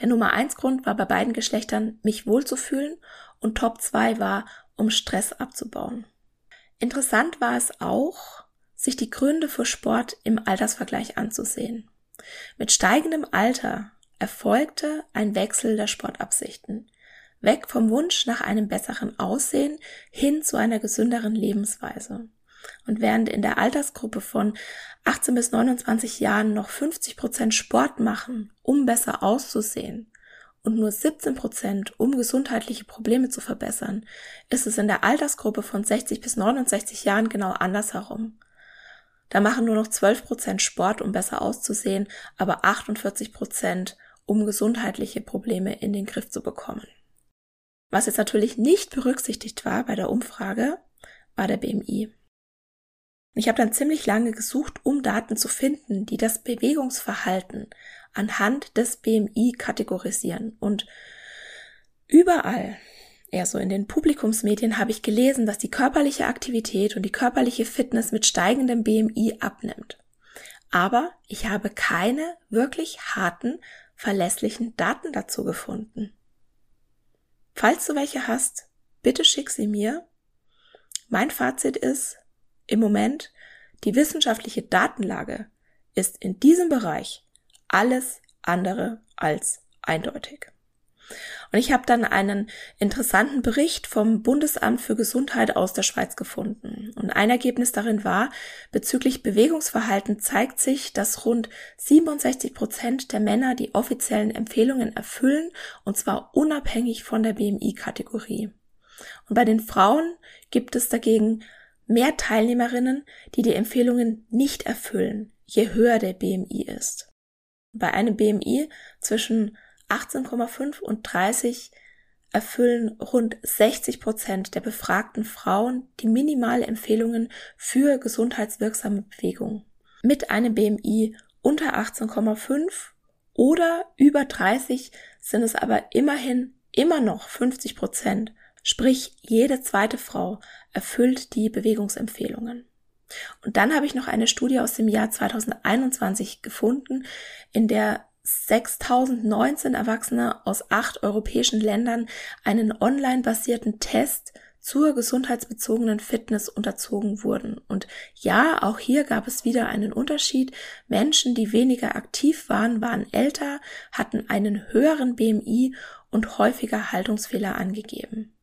Der Nummer eins Grund war bei beiden Geschlechtern, mich wohlzufühlen und Top 2 war, um Stress abzubauen. Interessant war es auch, sich die Gründe für Sport im Altersvergleich anzusehen. Mit steigendem Alter erfolgte ein Wechsel der Sportabsichten. Weg vom Wunsch nach einem besseren Aussehen hin zu einer gesünderen Lebensweise. Und während in der Altersgruppe von 18 bis 29 Jahren noch 50 Prozent Sport machen, um besser auszusehen, und nur 17 Prozent, um gesundheitliche Probleme zu verbessern, ist es in der Altersgruppe von 60 bis 69 Jahren genau andersherum. Da machen nur noch 12 Prozent Sport, um besser auszusehen, aber 48 Prozent, um gesundheitliche Probleme in den Griff zu bekommen. Was jetzt natürlich nicht berücksichtigt war bei der Umfrage, war der BMI. Ich habe dann ziemlich lange gesucht, um Daten zu finden, die das Bewegungsverhalten anhand des BMI kategorisieren. Und überall, eher so in den Publikumsmedien, habe ich gelesen, dass die körperliche Aktivität und die körperliche Fitness mit steigendem BMI abnimmt. Aber ich habe keine wirklich harten, verlässlichen Daten dazu gefunden. Falls du welche hast, bitte schick sie mir. Mein Fazit ist, im Moment, die wissenschaftliche Datenlage ist in diesem Bereich alles andere als eindeutig. Und ich habe dann einen interessanten Bericht vom Bundesamt für Gesundheit aus der Schweiz gefunden. Und ein Ergebnis darin war, bezüglich Bewegungsverhalten zeigt sich, dass rund 67 Prozent der Männer die offiziellen Empfehlungen erfüllen, und zwar unabhängig von der BMI-Kategorie. Und bei den Frauen gibt es dagegen mehr Teilnehmerinnen, die die Empfehlungen nicht erfüllen, je höher der BMI ist. Bei einem BMI zwischen 18,5 und 30 erfüllen rund 60 Prozent der befragten Frauen die minimale Empfehlungen für gesundheitswirksame Bewegung. Mit einem BMI unter 18,5 oder über 30 sind es aber immerhin immer noch 50 Prozent, sprich jede zweite Frau erfüllt die Bewegungsempfehlungen. Und dann habe ich noch eine Studie aus dem Jahr 2021 gefunden, in der 6019 Erwachsene aus acht europäischen Ländern einen online basierten Test zur gesundheitsbezogenen Fitness unterzogen wurden. Und ja, auch hier gab es wieder einen Unterschied. Menschen, die weniger aktiv waren, waren älter, hatten einen höheren BMI und häufiger Haltungsfehler angegeben.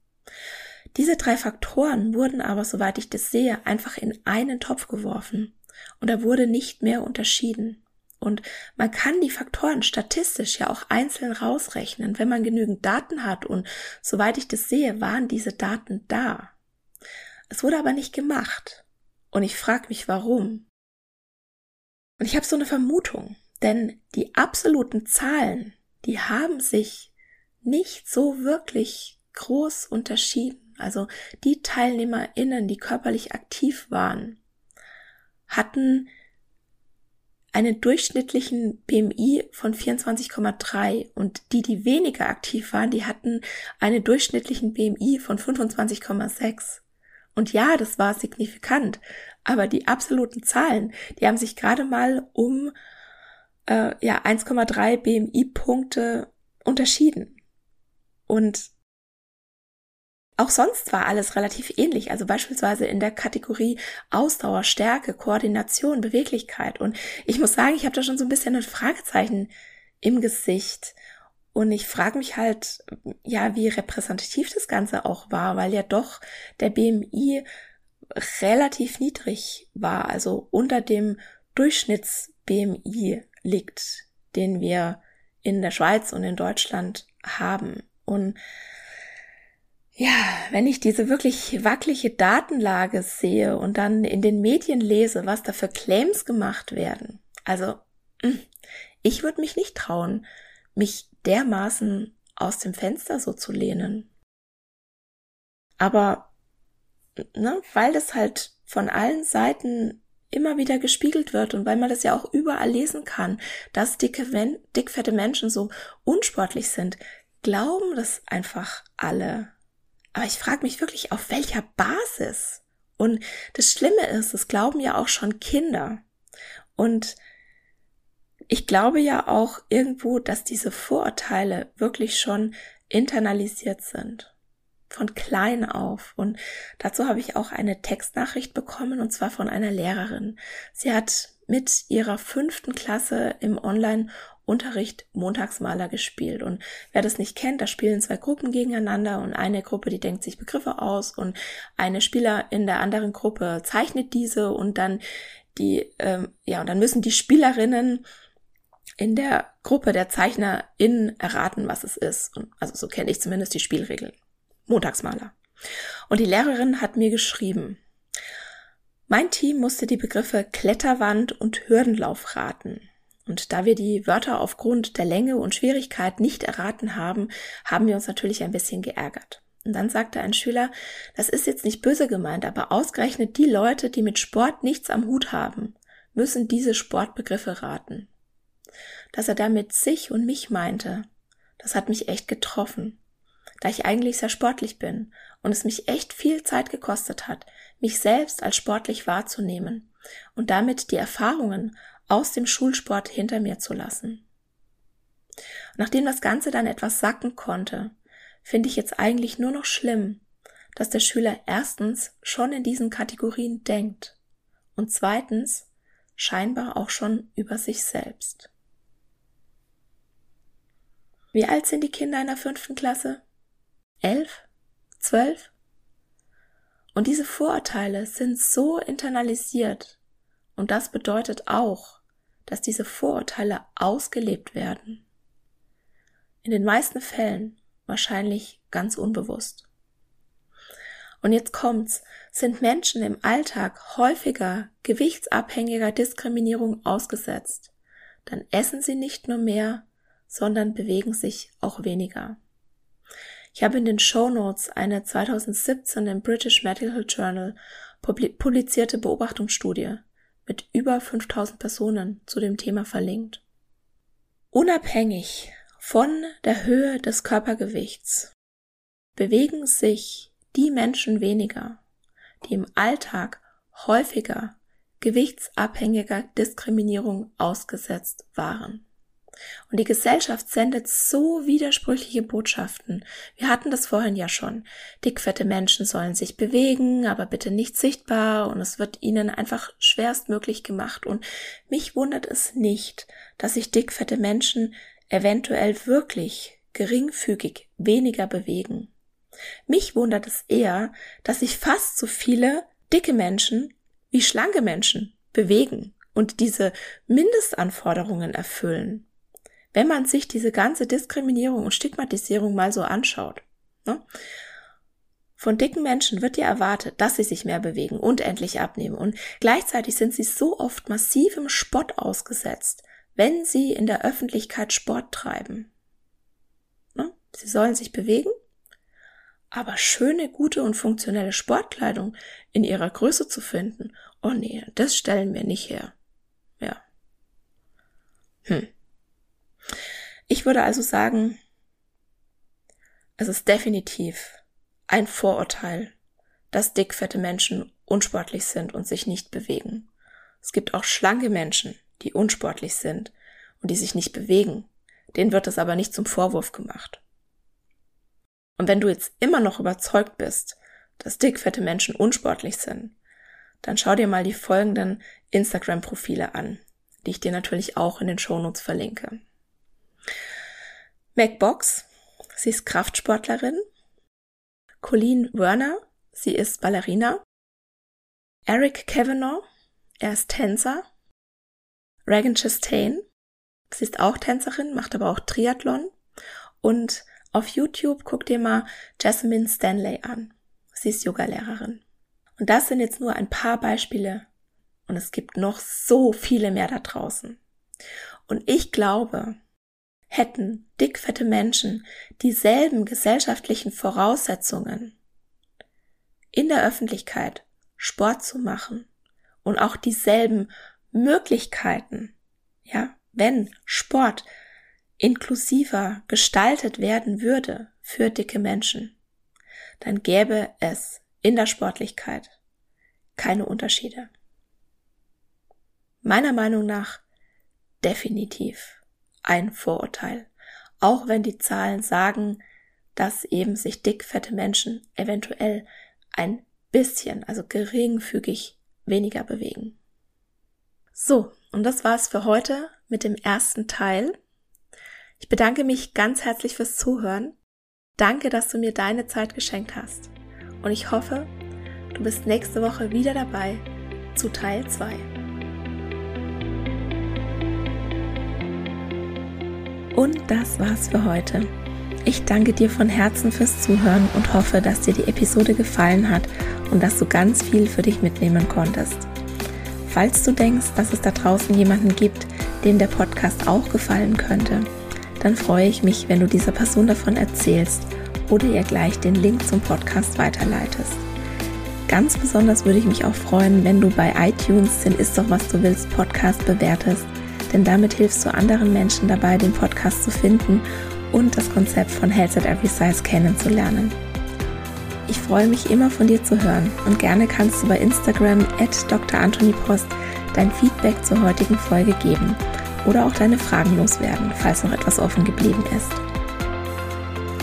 Diese drei Faktoren wurden aber, soweit ich das sehe, einfach in einen Topf geworfen und da wurde nicht mehr unterschieden. Und man kann die Faktoren statistisch ja auch einzeln rausrechnen, wenn man genügend Daten hat. Und soweit ich das sehe, waren diese Daten da. Es wurde aber nicht gemacht. Und ich frage mich, warum. Und ich habe so eine Vermutung, denn die absoluten Zahlen, die haben sich nicht so wirklich groß unterschieden. Also die TeilnehmerInnen, die körperlich aktiv waren, hatten einen durchschnittlichen BMI von 24,3 und die, die weniger aktiv waren, die hatten einen durchschnittlichen BMI von 25,6. Und ja, das war signifikant, aber die absoluten Zahlen, die haben sich gerade mal um äh, ja 1,3 BMI-Punkte unterschieden. Und auch sonst war alles relativ ähnlich, also beispielsweise in der Kategorie Ausdauer, Stärke, Koordination, Beweglichkeit. Und ich muss sagen, ich habe da schon so ein bisschen ein Fragezeichen im Gesicht. Und ich frage mich halt, ja, wie repräsentativ das Ganze auch war, weil ja doch der BMI relativ niedrig war, also unter dem Durchschnitts-BMI liegt, den wir in der Schweiz und in Deutschland haben. Und ja, wenn ich diese wirklich wackelige Datenlage sehe und dann in den Medien lese, was da für Claims gemacht werden, also hm, ich würde mich nicht trauen, mich dermaßen aus dem Fenster so zu lehnen. Aber ne, weil das halt von allen Seiten immer wieder gespiegelt wird und weil man das ja auch überall lesen kann, dass dicke, dickfette Menschen so unsportlich sind, glauben das einfach alle. Aber ich frage mich wirklich, auf welcher Basis? Und das Schlimme ist, es glauben ja auch schon Kinder. Und ich glaube ja auch irgendwo, dass diese Vorurteile wirklich schon internalisiert sind. Von klein auf. Und dazu habe ich auch eine Textnachricht bekommen, und zwar von einer Lehrerin. Sie hat mit ihrer fünften Klasse im Online Unterricht Montagsmaler gespielt. Und wer das nicht kennt, da spielen zwei Gruppen gegeneinander und eine Gruppe, die denkt sich Begriffe aus und eine Spieler in der anderen Gruppe zeichnet diese und dann die, ähm, ja, und dann müssen die Spielerinnen in der Gruppe der ZeichnerInnen erraten, was es ist. Und also so kenne ich zumindest die Spielregeln. Montagsmaler. Und die Lehrerin hat mir geschrieben, mein Team musste die Begriffe Kletterwand und Hürdenlauf raten. Und da wir die Wörter aufgrund der Länge und Schwierigkeit nicht erraten haben, haben wir uns natürlich ein bisschen geärgert. Und dann sagte ein Schüler, das ist jetzt nicht böse gemeint, aber ausgerechnet die Leute, die mit Sport nichts am Hut haben, müssen diese Sportbegriffe raten. Dass er damit sich und mich meinte, das hat mich echt getroffen, da ich eigentlich sehr sportlich bin und es mich echt viel Zeit gekostet hat, mich selbst als sportlich wahrzunehmen und damit die Erfahrungen aus dem Schulsport hinter mir zu lassen. Nachdem das Ganze dann etwas sacken konnte, finde ich jetzt eigentlich nur noch schlimm, dass der Schüler erstens schon in diesen Kategorien denkt und zweitens scheinbar auch schon über sich selbst. Wie alt sind die Kinder in der fünften Klasse? Elf? Zwölf? Und diese Vorurteile sind so internalisiert. Und das bedeutet auch, dass diese Vorurteile ausgelebt werden. In den meisten Fällen wahrscheinlich ganz unbewusst. Und jetzt kommt's, sind Menschen im Alltag häufiger gewichtsabhängiger Diskriminierung ausgesetzt, dann essen sie nicht nur mehr, sondern bewegen sich auch weniger. Ich habe in den Show Notes eine 2017 im British Medical Journal publizierte Beobachtungsstudie mit über 5000 Personen zu dem Thema verlinkt. Unabhängig von der Höhe des Körpergewichts bewegen sich die Menschen weniger, die im Alltag häufiger gewichtsabhängiger Diskriminierung ausgesetzt waren. Und die Gesellschaft sendet so widersprüchliche Botschaften. Wir hatten das vorhin ja schon. Dickfette Menschen sollen sich bewegen, aber bitte nicht sichtbar und es wird ihnen einfach schwerstmöglich gemacht. Und mich wundert es nicht, dass sich dickfette Menschen eventuell wirklich geringfügig weniger bewegen. Mich wundert es eher, dass sich fast so viele dicke Menschen wie schlanke Menschen bewegen und diese Mindestanforderungen erfüllen. Wenn man sich diese ganze Diskriminierung und Stigmatisierung mal so anschaut. Ne? Von dicken Menschen wird ja erwartet, dass sie sich mehr bewegen und endlich abnehmen. Und gleichzeitig sind sie so oft massivem Spott ausgesetzt, wenn sie in der Öffentlichkeit Sport treiben. Ne? Sie sollen sich bewegen, aber schöne, gute und funktionelle Sportkleidung in ihrer Größe zu finden, oh nee, das stellen wir nicht her. Ja. Hm. Ich würde also sagen, es ist definitiv ein Vorurteil, dass dickfette Menschen unsportlich sind und sich nicht bewegen. Es gibt auch schlanke Menschen, die unsportlich sind und die sich nicht bewegen. Denen wird es aber nicht zum Vorwurf gemacht. Und wenn du jetzt immer noch überzeugt bist, dass dickfette Menschen unsportlich sind, dann schau dir mal die folgenden Instagram-Profile an, die ich dir natürlich auch in den Shownotes verlinke. Macbox, sie ist Kraftsportlerin. Colleen Werner, sie ist Ballerina. Eric Kavanagh, er ist Tänzer. Regan Chastain, sie ist auch Tänzerin, macht aber auch Triathlon. Und auf YouTube guck dir mal Jasmine Stanley an. Sie ist Yogalehrerin. Und das sind jetzt nur ein paar Beispiele. Und es gibt noch so viele mehr da draußen. Und ich glaube, hätten dickfette Menschen dieselben gesellschaftlichen Voraussetzungen in der Öffentlichkeit Sport zu machen und auch dieselben Möglichkeiten, ja, wenn Sport inklusiver gestaltet werden würde für dicke Menschen, dann gäbe es in der Sportlichkeit keine Unterschiede. Meiner Meinung nach definitiv ein Vorurteil, auch wenn die Zahlen sagen, dass eben sich dickfette Menschen eventuell ein bisschen, also geringfügig weniger bewegen. So, und das war's für heute mit dem ersten Teil ich bedanke mich ganz herzlich fürs Zuhören. Danke, dass du mir deine Zeit geschenkt hast. Und ich hoffe, du bist nächste Woche wieder dabei zu Teil 2. Und das war's für heute. Ich danke dir von Herzen fürs Zuhören und hoffe, dass dir die Episode gefallen hat und dass du ganz viel für dich mitnehmen konntest. Falls du denkst, dass es da draußen jemanden gibt, dem der Podcast auch gefallen könnte, dann freue ich mich, wenn du dieser Person davon erzählst oder ihr gleich den Link zum Podcast weiterleitest. Ganz besonders würde ich mich auch freuen, wenn du bei iTunes den Ist doch was du willst Podcast bewertest, denn damit hilfst du anderen Menschen dabei, den Podcast zu finden und das Konzept von Health at Every Size kennenzulernen. Ich freue mich immer von dir zu hören und gerne kannst du bei Instagram at Dr. Anthony Post dein Feedback zur heutigen Folge geben oder auch deine Fragen loswerden, falls noch etwas offen geblieben ist.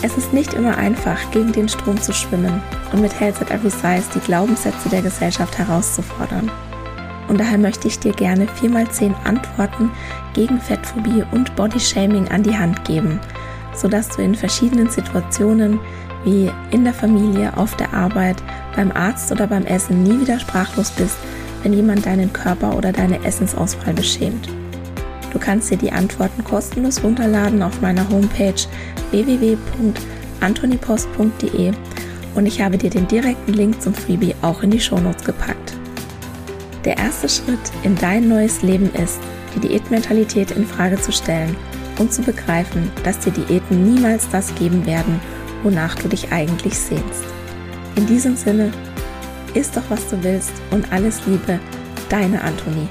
Es ist nicht immer einfach, gegen den Strom zu schwimmen und mit Health at Every Size die Glaubenssätze der Gesellschaft herauszufordern. Und daher möchte ich dir gerne 4x10 Antworten gegen Fettphobie und Bodyshaming an die Hand geben, sodass du in verschiedenen Situationen wie in der Familie, auf der Arbeit, beim Arzt oder beim Essen nie wieder sprachlos bist, wenn jemand deinen Körper oder deine Essensauswahl beschämt. Du kannst dir die Antworten kostenlos runterladen auf meiner Homepage www.antonipost.de und ich habe dir den direkten Link zum Freebie auch in die Shownotes gepackt. Der erste Schritt in dein neues Leben ist, die Diätmentalität in Frage zu stellen und zu begreifen, dass dir Diäten niemals das geben werden, wonach du dich eigentlich sehnst. In diesem Sinne, isst doch was du willst und alles Liebe, deine Antonie.